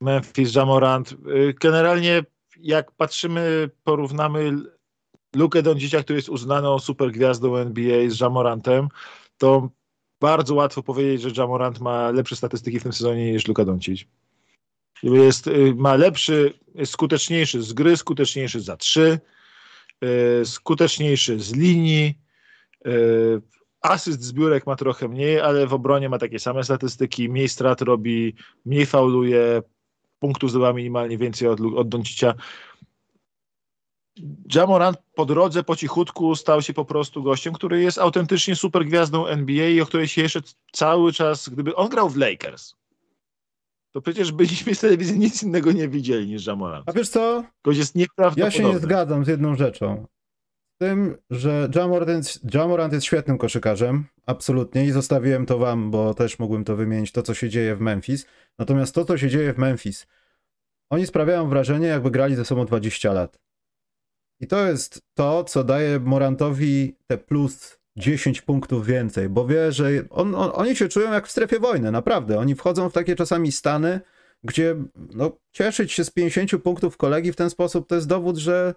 Memphis, Jamorant. Y, generalnie jak patrzymy, porównamy Lukę Doncicia, który jest uznaną super gwiazdą NBA z Jamorantem, to bardzo łatwo powiedzieć, że Jamorant ma lepsze statystyki w tym sezonie niż Luka Doncic. Jest, y, ma lepszy, skuteczniejszy z gry, skuteczniejszy za trzy, E, skuteczniejszy z linii. E, asyst zbiórek ma trochę mniej, ale w obronie ma takie same statystyki. Mniej strat robi, mniej fauluje, punktów zdobywa minimalnie więcej od, od Doncicia. Jamorant po drodze, po cichutku stał się po prostu gościem, który jest autentycznie super gwiazdą NBA i o której się jeszcze cały czas, gdyby on grał w Lakers, to przecież byliśmy z telewizji nic innego nie widzieli niż Jamorant. A wiesz co? To jest nieprawdopodobne. Ja się nie zgadzam z jedną rzeczą. Z tym, że Jamorant, Jamorant jest świetnym koszykarzem, absolutnie, i zostawiłem to wam, bo też mógłbym to wymienić, to co się dzieje w Memphis. Natomiast to, co się dzieje w Memphis, oni sprawiają wrażenie, jakby grali ze sobą 20 lat. I to jest to, co daje Morantowi te plus 10 punktów więcej, bo wie, że on, on, oni się czują jak w strefie wojny, naprawdę. Oni wchodzą w takie czasami stany, gdzie no, cieszyć się z 50 punktów kolegi w ten sposób to jest dowód, że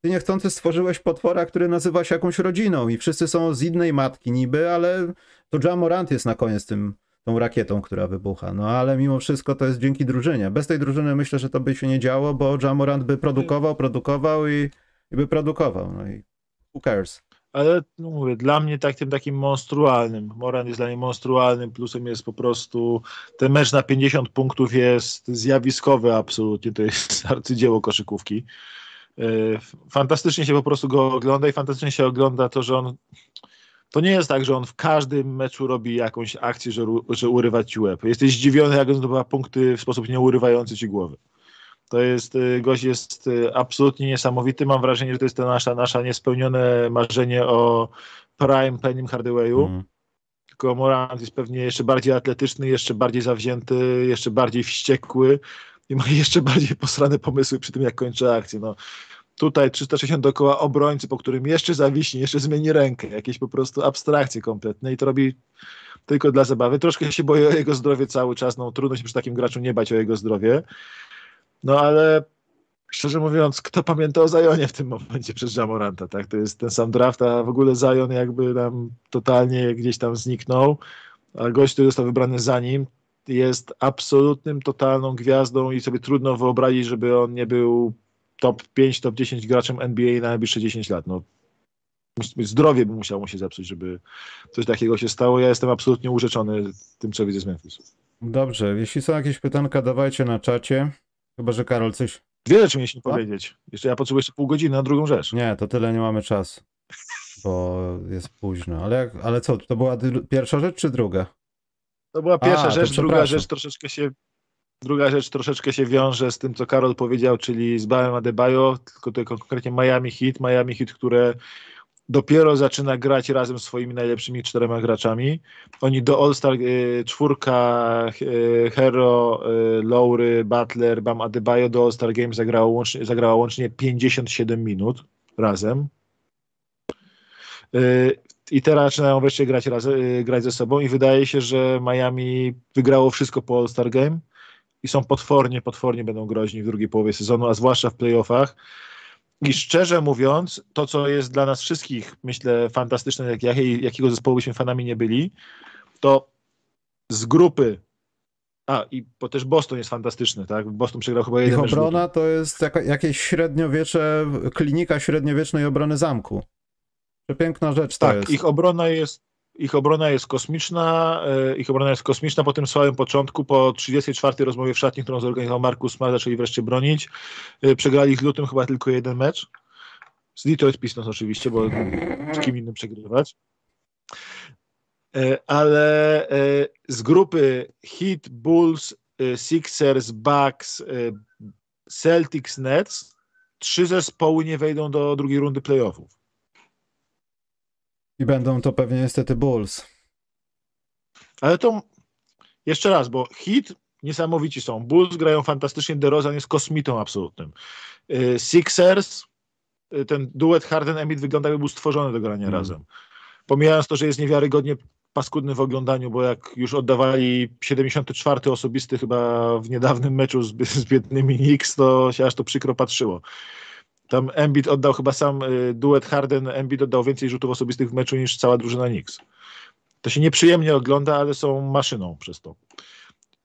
ty niechcący stworzyłeś potwora, który nazywa się jakąś rodziną i wszyscy są z innej matki niby, ale to Jamorant jest na koniec tym, tą rakietą, która wybucha. No ale mimo wszystko to jest dzięki drużynie. Bez tej drużyny myślę, że to by się nie działo, bo Jamorant by produkował, produkował i, i by produkował. No i who cares? Ale no mówię, dla mnie tak, tym takim monstrualnym, Moran jest dla mnie monstrualnym, plusem jest po prostu, ten mecz na 50 punktów jest zjawiskowy absolutnie, to jest arcydzieło koszykówki. E, fantastycznie się po prostu go ogląda i fantastycznie się ogląda to, że on To nie jest tak, że on w każdym meczu robi jakąś akcję, że, że urywa ci łeb. Jesteś zdziwiony, jak on zdobywa punkty w sposób nieurywający ci głowy. To jest, y, gość jest y, absolutnie niesamowity. Mam wrażenie, że to jest to nasza, nasza niespełnione marzenie o prime Pennym Hardawayu. Mm. Tylko Morant jest pewnie jeszcze bardziej atletyczny, jeszcze bardziej zawzięty, jeszcze bardziej wściekły i ma jeszcze bardziej posrane pomysły przy tym, jak kończy akcję. No, tutaj 360 dookoła obrońcy, po którym jeszcze zawiśnie, jeszcze zmieni rękę, jakieś po prostu abstrakcje kompletne i to robi tylko dla zabawy. Troszkę się boję o jego zdrowie cały czas, no trudno się przy takim graczu nie bać o jego zdrowie, no ale szczerze mówiąc, kto pamięta o Zajonie w tym momencie przez Jamoranta, tak? To jest ten sam draft, a w ogóle Zajon jakby nam totalnie gdzieś tam zniknął, a gość, który został wybrany za nim, jest absolutnym, totalną gwiazdą i sobie trudno wyobrazić, żeby on nie był top 5, top 10 graczem NBA na najbliższe 10 lat. No, zdrowie by musiało mu się zepsuć, żeby coś takiego się stało. Ja jestem absolutnie urzeczony tym, co widzę z Memphis. Dobrze, jeśli są jakieś pytanka, dawajcie na czacie. Chyba, że Karol coś... Dwie rzeczy mieliśmy no? powiedzieć. Jeszcze ja potrzebuję jeszcze pół godziny na drugą rzecz. Nie, to tyle nie mamy czasu, bo jest późno. Ale, jak, ale co, to była pierwsza rzecz czy druga? To była pierwsza A, rzecz, druga rzecz troszeczkę się Druga rzecz troszeczkę się wiąże z tym, co Karol powiedział, czyli z Bałem Adebayo, tylko to konkretnie Miami Heat. Miami Heat, które dopiero zaczyna grać razem z swoimi najlepszymi czterema graczami. Oni do All-Star y, czwórka y, Hero, y, Lowry, Butler, Bam Adebayo do All-Star Games zagrała łącznie, zagrała łącznie 57 minut razem. I teraz zaczynają wreszcie grać, razem, grać ze sobą i wydaje się, że Miami wygrało wszystko po All-Star Game i są potwornie, potwornie będą groźni w drugiej połowie sezonu, a zwłaszcza w playoffach. I szczerze mówiąc, to co jest dla nas wszystkich, myślę, fantastyczne, jak, jak, jakiego zespołu byśmy fanami nie byli, to z grupy a, i bo też Boston jest fantastyczny, tak? Boston przegrał chyba jeden Ich obrona to jest jaka, jakieś średniowiecze, klinika średniowiecznej obrony zamku. Przepiękna rzecz to tak, jest. ich obrona jest ich obrona jest kosmiczna, e, ich obrona jest kosmiczna po tym słabym początku, po 34 rozmowie w szatni, którą zorganizował Markus Smart, zaczęli wreszcie bronić. E, przegrali w lutym chyba tylko jeden mecz. Z Detroit Pistons oczywiście, bo z kim innym przegrywać. E, ale z grupy Heat, Bulls, Sixers, Bucks, Celtics, Nets trzy zespoły nie wejdą do drugiej rundy playoffów. I będą to pewnie niestety Bulls. Ale to jeszcze raz, bo hit niesamowici są. Bulls grają fantastycznie, DeRozan jest kosmitą absolutnym. Y, Sixers, y, ten duet Harden-Embiid wygląda jakby był stworzony do grania mm. razem. Pomijając to, że jest niewiarygodnie paskudny w oglądaniu, bo jak już oddawali 74 osobisty chyba w niedawnym meczu z, z biednymi Knicks, to się aż to przykro patrzyło. Tam Embiid oddał chyba sam y, duet Harden, Embiid oddał więcej rzutów osobistych w meczu niż cała drużyna Knicks. To się nieprzyjemnie ogląda, ale są maszyną przez to.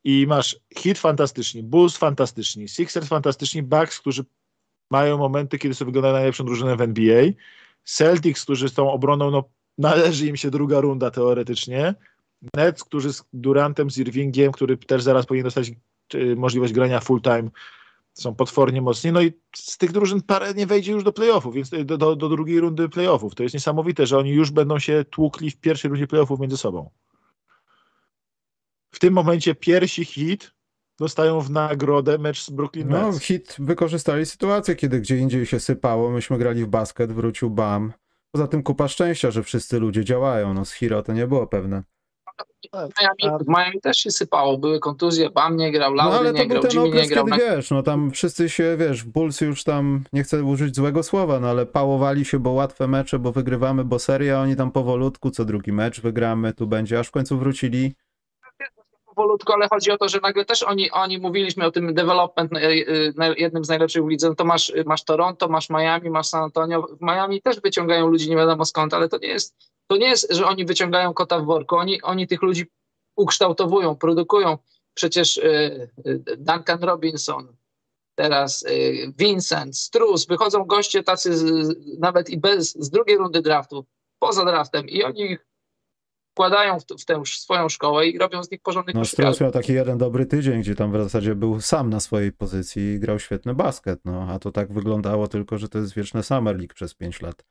I masz hit fantastyczny, Bulls fantastyczni, Sixers fantastyczni, Bucks, którzy mają momenty, kiedy sobie wyglądają najlepszą drużynę w NBA, Celtics, którzy z tą obroną, no należy im się druga runda teoretycznie, Nets, którzy z Durantem, z Irvingiem, który też zaraz powinien dostać y, możliwość grania full time są potwornie mocni, no i z tych drużyn parę nie wejdzie już do playoffów, więc do, do, do drugiej rundy playoffów. To jest niesamowite, że oni już będą się tłukli w pierwszej rundzie playoffów między sobą. W tym momencie pierwsi hit dostają w nagrodę mecz z Brooklyn no, Nets. No, hit wykorzystali sytuację, kiedy gdzie indziej się sypało, myśmy grali w basket, wrócił Bam. Poza tym kupa szczęścia, że wszyscy ludzie działają. No z Hiro to nie było pewne. Miami, w Miami też się sypało, były kontuzje, Bam nie grał, Lauri no, ale nie grał, Jimmy okres, nie grał. Kiedy, na... wiesz, no tam wszyscy się, wiesz, Bulls już tam, nie chcę użyć złego słowa, no ale pałowali się, bo łatwe mecze, bo wygrywamy, bo seria, oni tam powolutku, co drugi mecz wygramy, tu będzie, aż w końcu wrócili powolutku, ale chodzi o to, że nagle też oni, oni mówiliśmy o tym development e, jednym z najlepszych w lidze, no to masz, masz Toronto, masz Miami, masz San Antonio, w Miami też wyciągają ludzi nie wiadomo skąd, ale to nie jest, to nie jest, że oni wyciągają kota w worku, oni, oni tych ludzi ukształtowują, produkują. Przecież y, y, Duncan Robinson, teraz y, Vincent, Strus, wychodzą goście tacy z, nawet i bez, z drugiej rundy draftu, poza draftem i oni wkładają w, w tę swoją szkołę i robią z nich porządnych No Strus miał taki jeden dobry tydzień, gdzie tam w zasadzie był sam na swojej pozycji i grał świetny basket, no a to tak wyglądało tylko, że to jest wieczne Summer League przez 5 lat.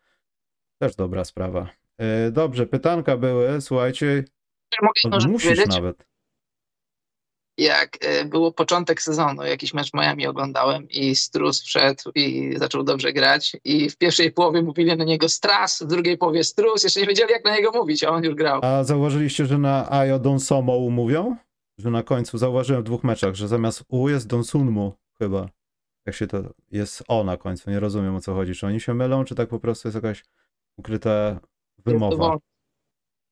Też dobra sprawa. E, dobrze, pytanka były, słuchajcie, Mogę jedną rzecz musisz powiedzieć? nawet. Jak e, było początek sezonu, jakiś mecz Miami oglądałem i Strus wszedł i zaczął dobrze grać i w pierwszej połowie mówili na niego Stras, w drugiej połowie Strus, jeszcze nie wiedzieli jak na niego mówić, a on już grał. A zauważyliście, że na Ayo Donsomo mówią? Że na końcu zauważyłem w dwóch meczach, że zamiast U jest Donsunmu chyba. Jak się to jest O na końcu, nie rozumiem o co chodzi. Czy oni się mylą, czy tak po prostu jest jakaś ukryta wymowa?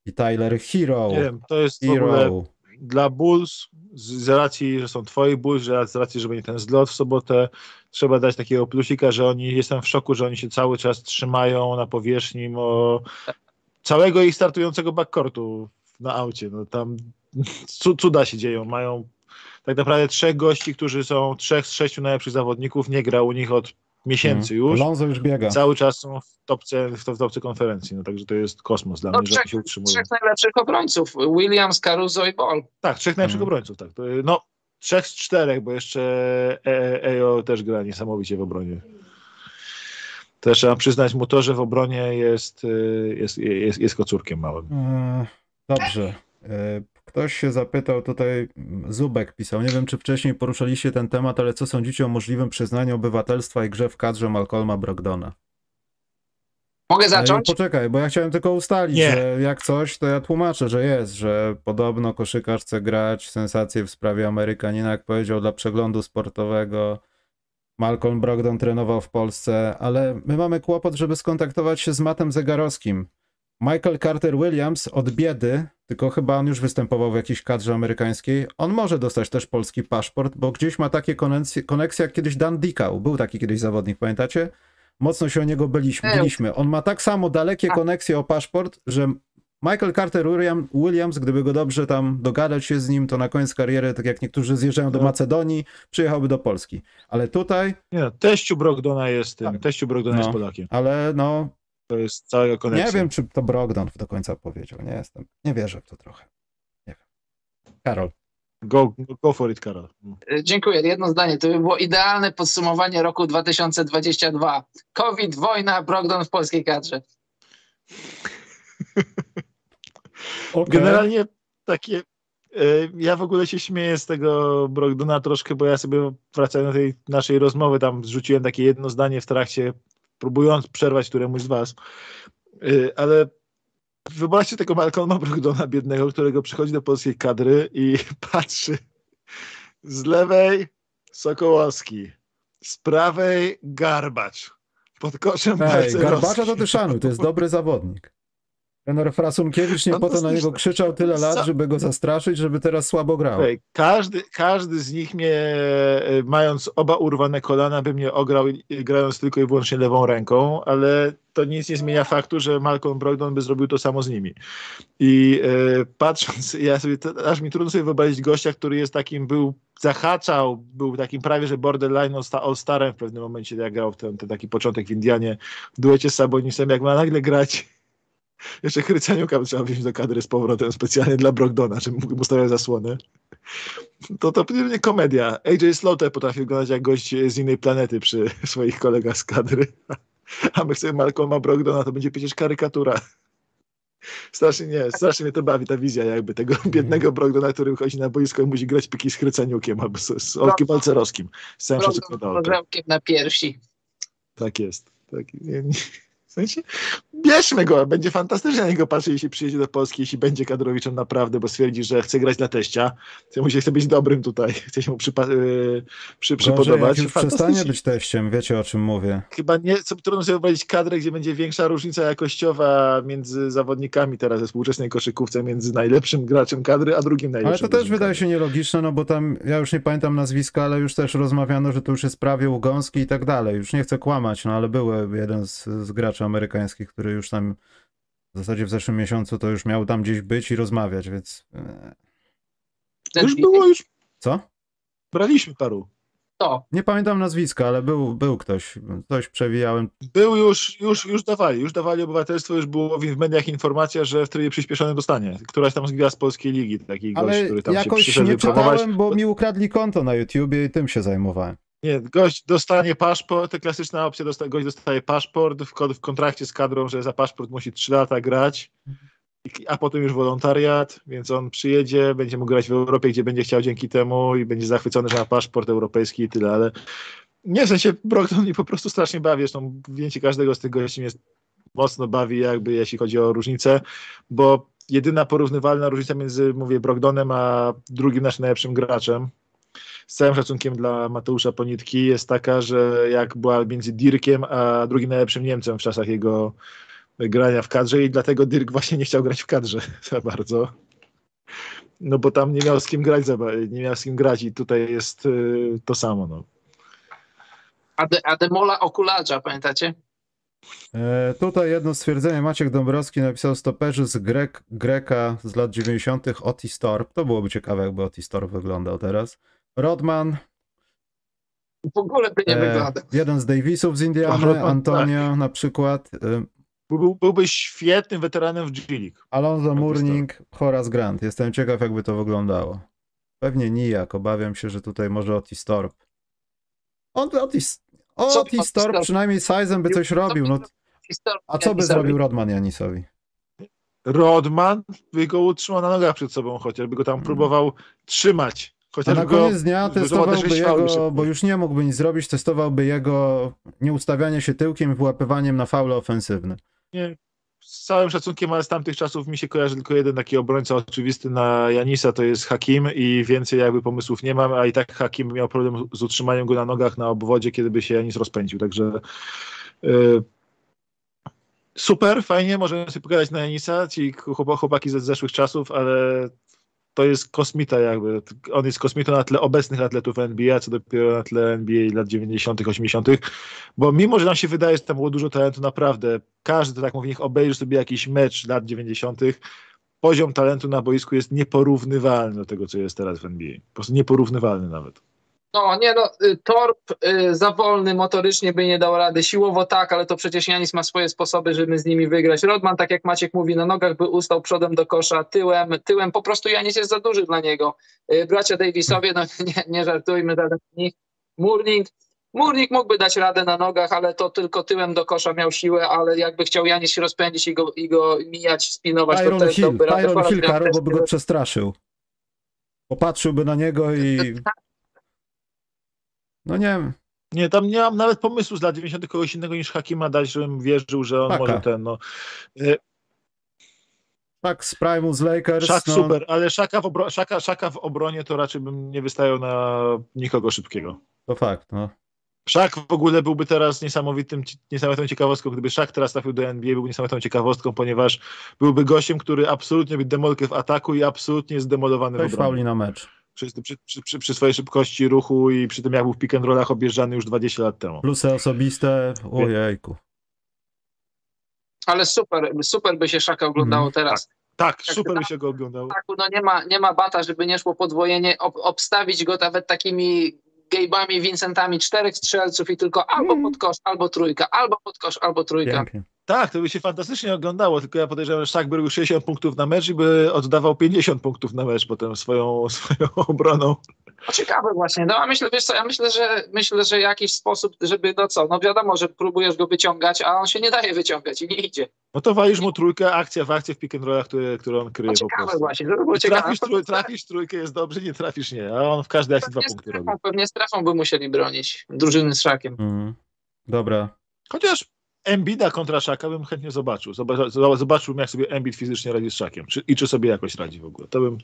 I Tyler Hero. Nie wiem, to jest w ogóle Hero. dla Bulls, z, z racji, że są twoi Bulls, że z racji, że będzie ten zlot w sobotę, trzeba dać takiego plusika, że oni, jestem w szoku, że oni się cały czas trzymają na powierzchni mo, całego ich startującego backcourtu na aucie. No tam cu- cuda się dzieją. Mają tak naprawdę trzech gości, którzy są trzech z sześciu najlepszych zawodników, nie gra u nich od miesięcy Mm. już. Lonzo już biega. Cały czas są w topce, w, to- w topce konferencji, no także to jest kosmos dla No, mnie, że trzech, się utrzymują. trzech najlepszych obrońców, Williams, Caruso i Ball. Tak, trzech najlepszych Mhm. obrońców, tak. To, no, trzech z czterech, bo jeszcze E- Ejo też gra niesamowicie w obronie. Też trzeba przyznać mu to, że w obronie jest, y, jest, jest, jest kocurkiem małym. E, Dobrze. Ktoś się zapytał tutaj, Zubek pisał, nie wiem czy wcześniej poruszaliście ten temat, ale co sądzicie o możliwym przyznaniu obywatelstwa i grze w kadrze Malcolma Brogdona? Mogę E, zacząć? Poczekaj, bo ja chciałem tylko ustalić, Nie. że jak coś, to ja tłumaczę, że jest, że podobno koszykarz chce grać, sensacje w sprawie Amerykanina, jak powiedział, dla przeglądu sportowego. Malcolm Brogdon trenował w Polsce, ale my mamy kłopot, żeby skontaktować się z Matem Zegarowskim. Michael Carter Williams od biedy, tylko chyba on już występował w jakiejś kadrze amerykańskiej. On może dostać też polski paszport, bo gdzieś ma takie koneksje, koneksje jak kiedyś Dan Dikau. Był taki kiedyś zawodnik, pamiętacie? Mocno się o niego byliśmy. Byliśmy. On ma tak samo dalekie koneksje o paszport, że Michael Carter William- Williams, gdyby go dobrze tam dogadać się z nim, to na koniec kariery, tak jak niektórzy zjeżdżają do No. Macedonii, przyjechałby do Polski. Ale tutaj, Nie no, teściu Brogdona jest tym, Tak. teściu Brogdona No. jest Polakiem. ale no, To jest całego konekcja. nie wiem, czy to Brogdon do końca powiedział. Nie jestem, nie wierzę w to trochę. Nie wiem. Karol. Go, go for it, Karol. E, Dziękuję. Jedno zdanie. To by było idealne podsumowanie roku 2022. COVID, wojna, Brogdon w polskiej kadrze. Okay. Generalnie takie. e, Ja w ogóle się śmieję z tego Brogdona troszkę, bo ja sobie wracając do tej naszej rozmowy, tam zrzuciłem takie jedno zdanie w trakcie, próbując przerwać któremuś z was. E, Ale wyobraźcie tego Malcolma Brogdona biednego, którego przychodzi do polskiej kadry i patrzy z lewej Sokołowski, z prawej Garbacz, pod koszem Ej. Garbacza to ty szanuj, to jest dobry zawodnik. Trener Frasunkiewicz nie po to na niego krzyczał tyle lat, żeby go zastraszyć, żeby teraz słabo grał. Każdy, każdy z nich mnie, e, mając oba urwane kolana, by mnie ograł grając tylko i wyłącznie lewą ręką, ale to nic nie zmienia faktu, że Malcolm Brogdon by zrobił to samo z nimi. I e, patrząc, ja sobie, to, aż mi trudno sobie wyobrazić gościa, który jest takim, był, zahaczał, był takim prawie, że borderline all-sta- all-starem w pewnym momencie, jak grał w ten, ten taki początek w Indianie, w duecie z Sabonisem, jak ma nagle grać jeszcze Chryceniuka trzeba wziąć do kadry z powrotem specjalnie dla Brogdona, żeby mógł mu stawiać zasłonę. To to pewnie komedia. AJ Slaughter potrafi wyglądać jak gość z innej planety przy swoich kolegach z kadry. A my chcemy Malcolma Brogdona, to będzie przecież karykatura. Strasznie nie, strasznie mnie to bawi ta wizja jakby tego biednego Brogdona, który wychodzi na boisko i musi grać piki z Chryceniukiem albo z, z Olkiem Walcerowskim. Z całym szacunkiem na piersi. Tak jest. Tak, nie, nie. W sensie, bierzmy go, będzie fantastycznie na niego patrzeć, jeśli przyjedzie do Polski, jeśli będzie kadrowiczem naprawdę, bo stwierdzi, że chce grać dla teścia, chce, musi, chce być dobrym tutaj, chce się mu przypa- yy, przy, przypodobać. już przestanie być teściem, wiecie o czym mówię. Chyba nie, co, trudno sobie wyobrazić kadrę, gdzie będzie większa różnica jakościowa między zawodnikami teraz we współczesnej koszykówce, między najlepszym graczem kadry, a drugim Ale najlepszym to też wydaje kadry. się nielogiczne, no bo tam, ja już nie pamiętam nazwiska, ale już też rozmawiano, że to już jest prawie ugąski i tak dalej. Już nie chcę kłamać, no ale był jeden z, z graczy amerykańskich, który już tam w zasadzie w zeszłym miesiącu to już miał tam gdzieś być i rozmawiać, więc... e, Ten Już było, już Co? braliśmy paru. To. Nie pamiętam nazwiska, ale był, był ktoś. Coś przewijałem. Był już, już, już dawali, już dawali obywatelstwo, już było w mediach informacja, że w trybie przyspieszonym dostanie. Któraś tam z gwiazd polskiej ligi, taki gość, Ale który tam się jakoś nie czytałem, bo mi ukradli konto na YouTubie i tym się zajmowałem. Nie, gość dostanie paszport, klasyczna opcja, gość dostaje paszport w, w kontrakcie z kadrą, że za paszport musi 3 lata grać, a potem już wolontariat, więc on przyjedzie, będzie mógł grać w Europie, gdzie będzie chciał dzięki temu i będzie zachwycony, że ma paszport europejski i tyle, ale nie, w sensie Brogdon mnie po prostu strasznie bawi, zresztą zdjęcie każdego z tych gości mnie mocno bawi, jakby jeśli chodzi o różnicę, bo jedyna porównywalna różnica między, mówię, Brogdonem a drugim naszym najlepszym graczem, z całym szacunkiem dla Mateusza Ponitki, jest taka, że jak była między Dirkiem a drugim najlepszym Niemcem w czasach jego grania w kadrze i dlatego Dirk właśnie nie chciał grać w kadrze za bardzo. No bo tam nie miał z kim grać, nie miał z kim grać i tutaj jest y, to samo. No. Ademola Okuladża, pamiętacie? E, tutaj jedno stwierdzenie. Maciek Dąbrowski napisał stoperzy z Grek, Greka z lat 90. Otis Torp. To byłoby ciekawe, jakby Otis Torp wyglądał teraz. Rodman. W ogóle by nie e, wyglądał. Jeden z Davisów z Indiany, Antonio tak. na przykład. E, Był, byłby świetnym weteranem w G-League. Alonso Murning, Horace Grant. Jestem ciekaw, jakby to wyglądało. Pewnie nijak. Obawiam się, że tutaj może Otis Torp. On, Otis, Otis Torp przynajmniej size'em by coś robił. No. A co by zrobił Rodman Janisowi? Rodman by go utrzymał na nogach przed sobą, chociażby go tam hmm. próbował trzymać. A na koniec dnia testowałby jego, bo już nie mógłby nic zrobić, testowałby jego nieustawianie się tyłkiem i wyłapywaniem na faule ofensywne. Nie, z całym szacunkiem, ale z tamtych czasów mi się kojarzy tylko jeden taki obrońca oczywisty na Janisa, to jest Hakim i więcej jakby pomysłów nie mam, a i tak Hakim miał problem z utrzymaniem go na nogach na obwodzie, kiedy by się Janis rozpędził, także yy, super, fajnie, możemy sobie pogadać na Janisa, ci chłopaki ze zeszłych czasów, ale to jest kosmita jakby. On jest kosmitą na tle obecnych atletów NBA, co dopiero na tle NBA lat 90., 80., bo mimo, że nam się wydaje, że tam było dużo talentu, naprawdę każdy, tak mówi, niech obejrzy sobie jakiś mecz lat 90., poziom talentu na boisku jest nieporównywalny do tego, co jest teraz w NBA. Po prostu nieporównywalny nawet. No, nie no, y, Torp y, za wolny motorycznie by nie dał rady, siłowo tak, ale to przecież Janis ma swoje sposoby, żeby z nimi wygrać. Rodman, tak jak Maciek mówi, na nogach by ustał przodem do kosza, tyłem, tyłem po prostu Janis jest za duży dla niego. Y, bracia Davisowie, no nie, nie żartujmy żaden z nich. Murning, Murnik mógłby dać radę na nogach, ale to tylko tyłem do kosza miał siłę, ale jakby chciał Janis się rozpędzić i go, i go mijać, spinować, Tyron to też Hill, Hill, Karol, bo by go przestraszył. Popatrzyłby na niego i tak, no nie wiem. Nie, tam nie mam nawet pomysłu z lat 90. kogoś innego niż Hakima dać, żebym wierzył, że on Taka. może ten, no. Tak, z Primus Lakers. Szak no. super, ale Szaka w, obro- Szaka, Szaka w obronie to raczej bym nie wystawiał na nikogo szybkiego. To fakt, no. Szak w ogóle byłby teraz niesamowitym, niesamowitą ciekawostką. Gdyby Szak teraz trafił do NBA, byłby niesamowitą ciekawostką, ponieważ byłby gościem, który absolutnie by demolkę w ataku i absolutnie jest demolowany Ktoś w obronie. na mecz przy, przy, przy, przy, swojej szybkości ruchu i przy tym, jak był w pick and rollach objeżdżany już 20 lat temu. Plusy osobiste, ojejku. Ale super, super by się Szaka oglądało mm. teraz. Tak, tak super by się go oglądało. Tak, no nie ma, nie ma bata, żeby nie szło podwojenie, ob, obstawić go nawet takimi Gabe'ami, Vincentami, czterech strzelców i tylko albo mm. pod kosz, albo trójka, albo pod kosz, albo trójka. Pięknie. Tak, to by się fantastycznie oglądało, tylko ja podejrzewam, że Szak był 60 punktów na mecz i by oddawał 50 punktów na mecz potem swoją, swoją obroną. No ciekawe właśnie, no a myślę, wiesz co, ja myślę, że myślę, że jakiś sposób, żeby, no co, no wiadomo, że próbujesz go wyciągać, a on się nie daje wyciągać i nie idzie. No to walisz mu trójkę, akcja w akcję w pick and rollach, które, które on kryje no ciekawe po prostu. właśnie, to było ciekawe. Trafisz, trój, trafisz trójkę, jest dobrze, nie trafisz nie, a on w każdej akcji dwa punkty strefą, robi. Pewnie strefą by musieli bronić, drużyny z Szakiem. Mm. Dobra. Chociaż Embida kontra Szaka bym chętnie zobaczył. Zobaczyłbym, jak sobie Embid fizycznie radzi z Szakiem. Czy, I czy sobie jakoś radzi w ogóle. To, bym,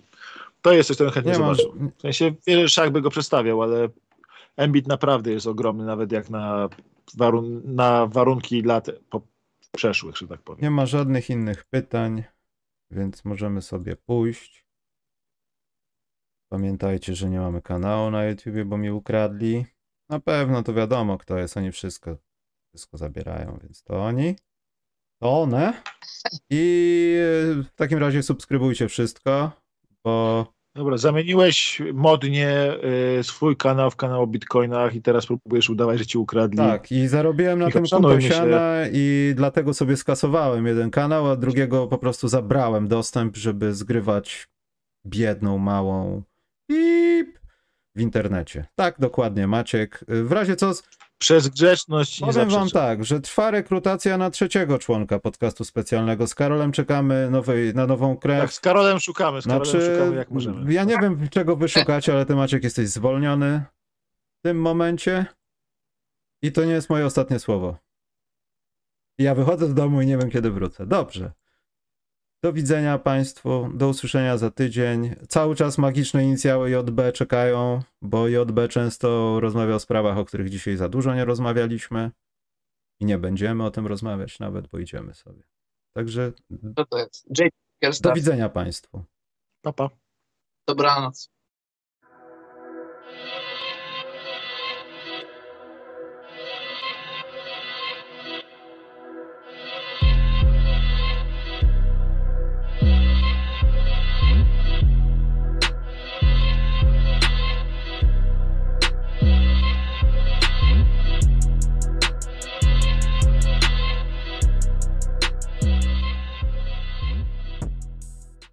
to jest coś, co bym chętnie nie zobaczył. W sensie wiele Szak by go przedstawiał, ale Embid naprawdę jest ogromny, nawet jak na, warun na warunki lat przeszłych, że tak powiem. Nie ma żadnych innych pytań, więc możemy sobie pójść. Pamiętajcie, że nie mamy kanału na YouTube, bo mi ukradli. Na pewno to wiadomo, kto jest, oni wszystko wszystko zabierają, więc to oni. To one. I w takim razie subskrybujcie wszystko, bo. Dobra, zamieniłeś modnie y, swój kanał w kanał o bitcoinach i teraz próbujesz udawać, że ci ukradli. Tak, i zarobiłem na tym kupę siana i dlatego sobie skasowałem jeden kanał, a drugiego po prostu zabrałem dostęp, żeby zgrywać biedną, małą pip w internecie. Tak, dokładnie, Maciek. Y, W razie co, Przez grzeczność nie powiem wam tak, że trwa rekrutacja na trzeciego członka podcastu specjalnego. Z Karolem czekamy nowej, na nową krew. Tak, z Karolem szukamy, z Karolem Znaczy, szukamy jak możemy. ja nie wiem, czego wy szukacie, ale ty Maciek jesteś zwolniony w tym momencie i to nie jest moje ostatnie słowo. Ja wychodzę z domu i nie wiem, kiedy wrócę. Dobrze. Do widzenia Państwu, do usłyszenia za tydzień. Cały czas magiczne inicjały JB czekają, bo JB często rozmawia o sprawach, o których dzisiaj za dużo nie rozmawialiśmy i nie będziemy o tym rozmawiać nawet, bo idziemy sobie. Także Co to jest? J. do widzenia Państwu. Pa, pa. Dobranoc.